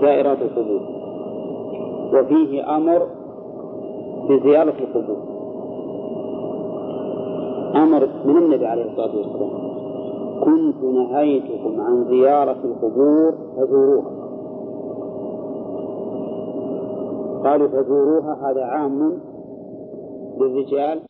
زائرات القبور وفيه أمر بزيارة القبور. أمر من النبي عليه الصلاة والسلام كنت نهيتكم عن زيارة القبور فزوروها. قالوا فزوروها هذا عام للرجال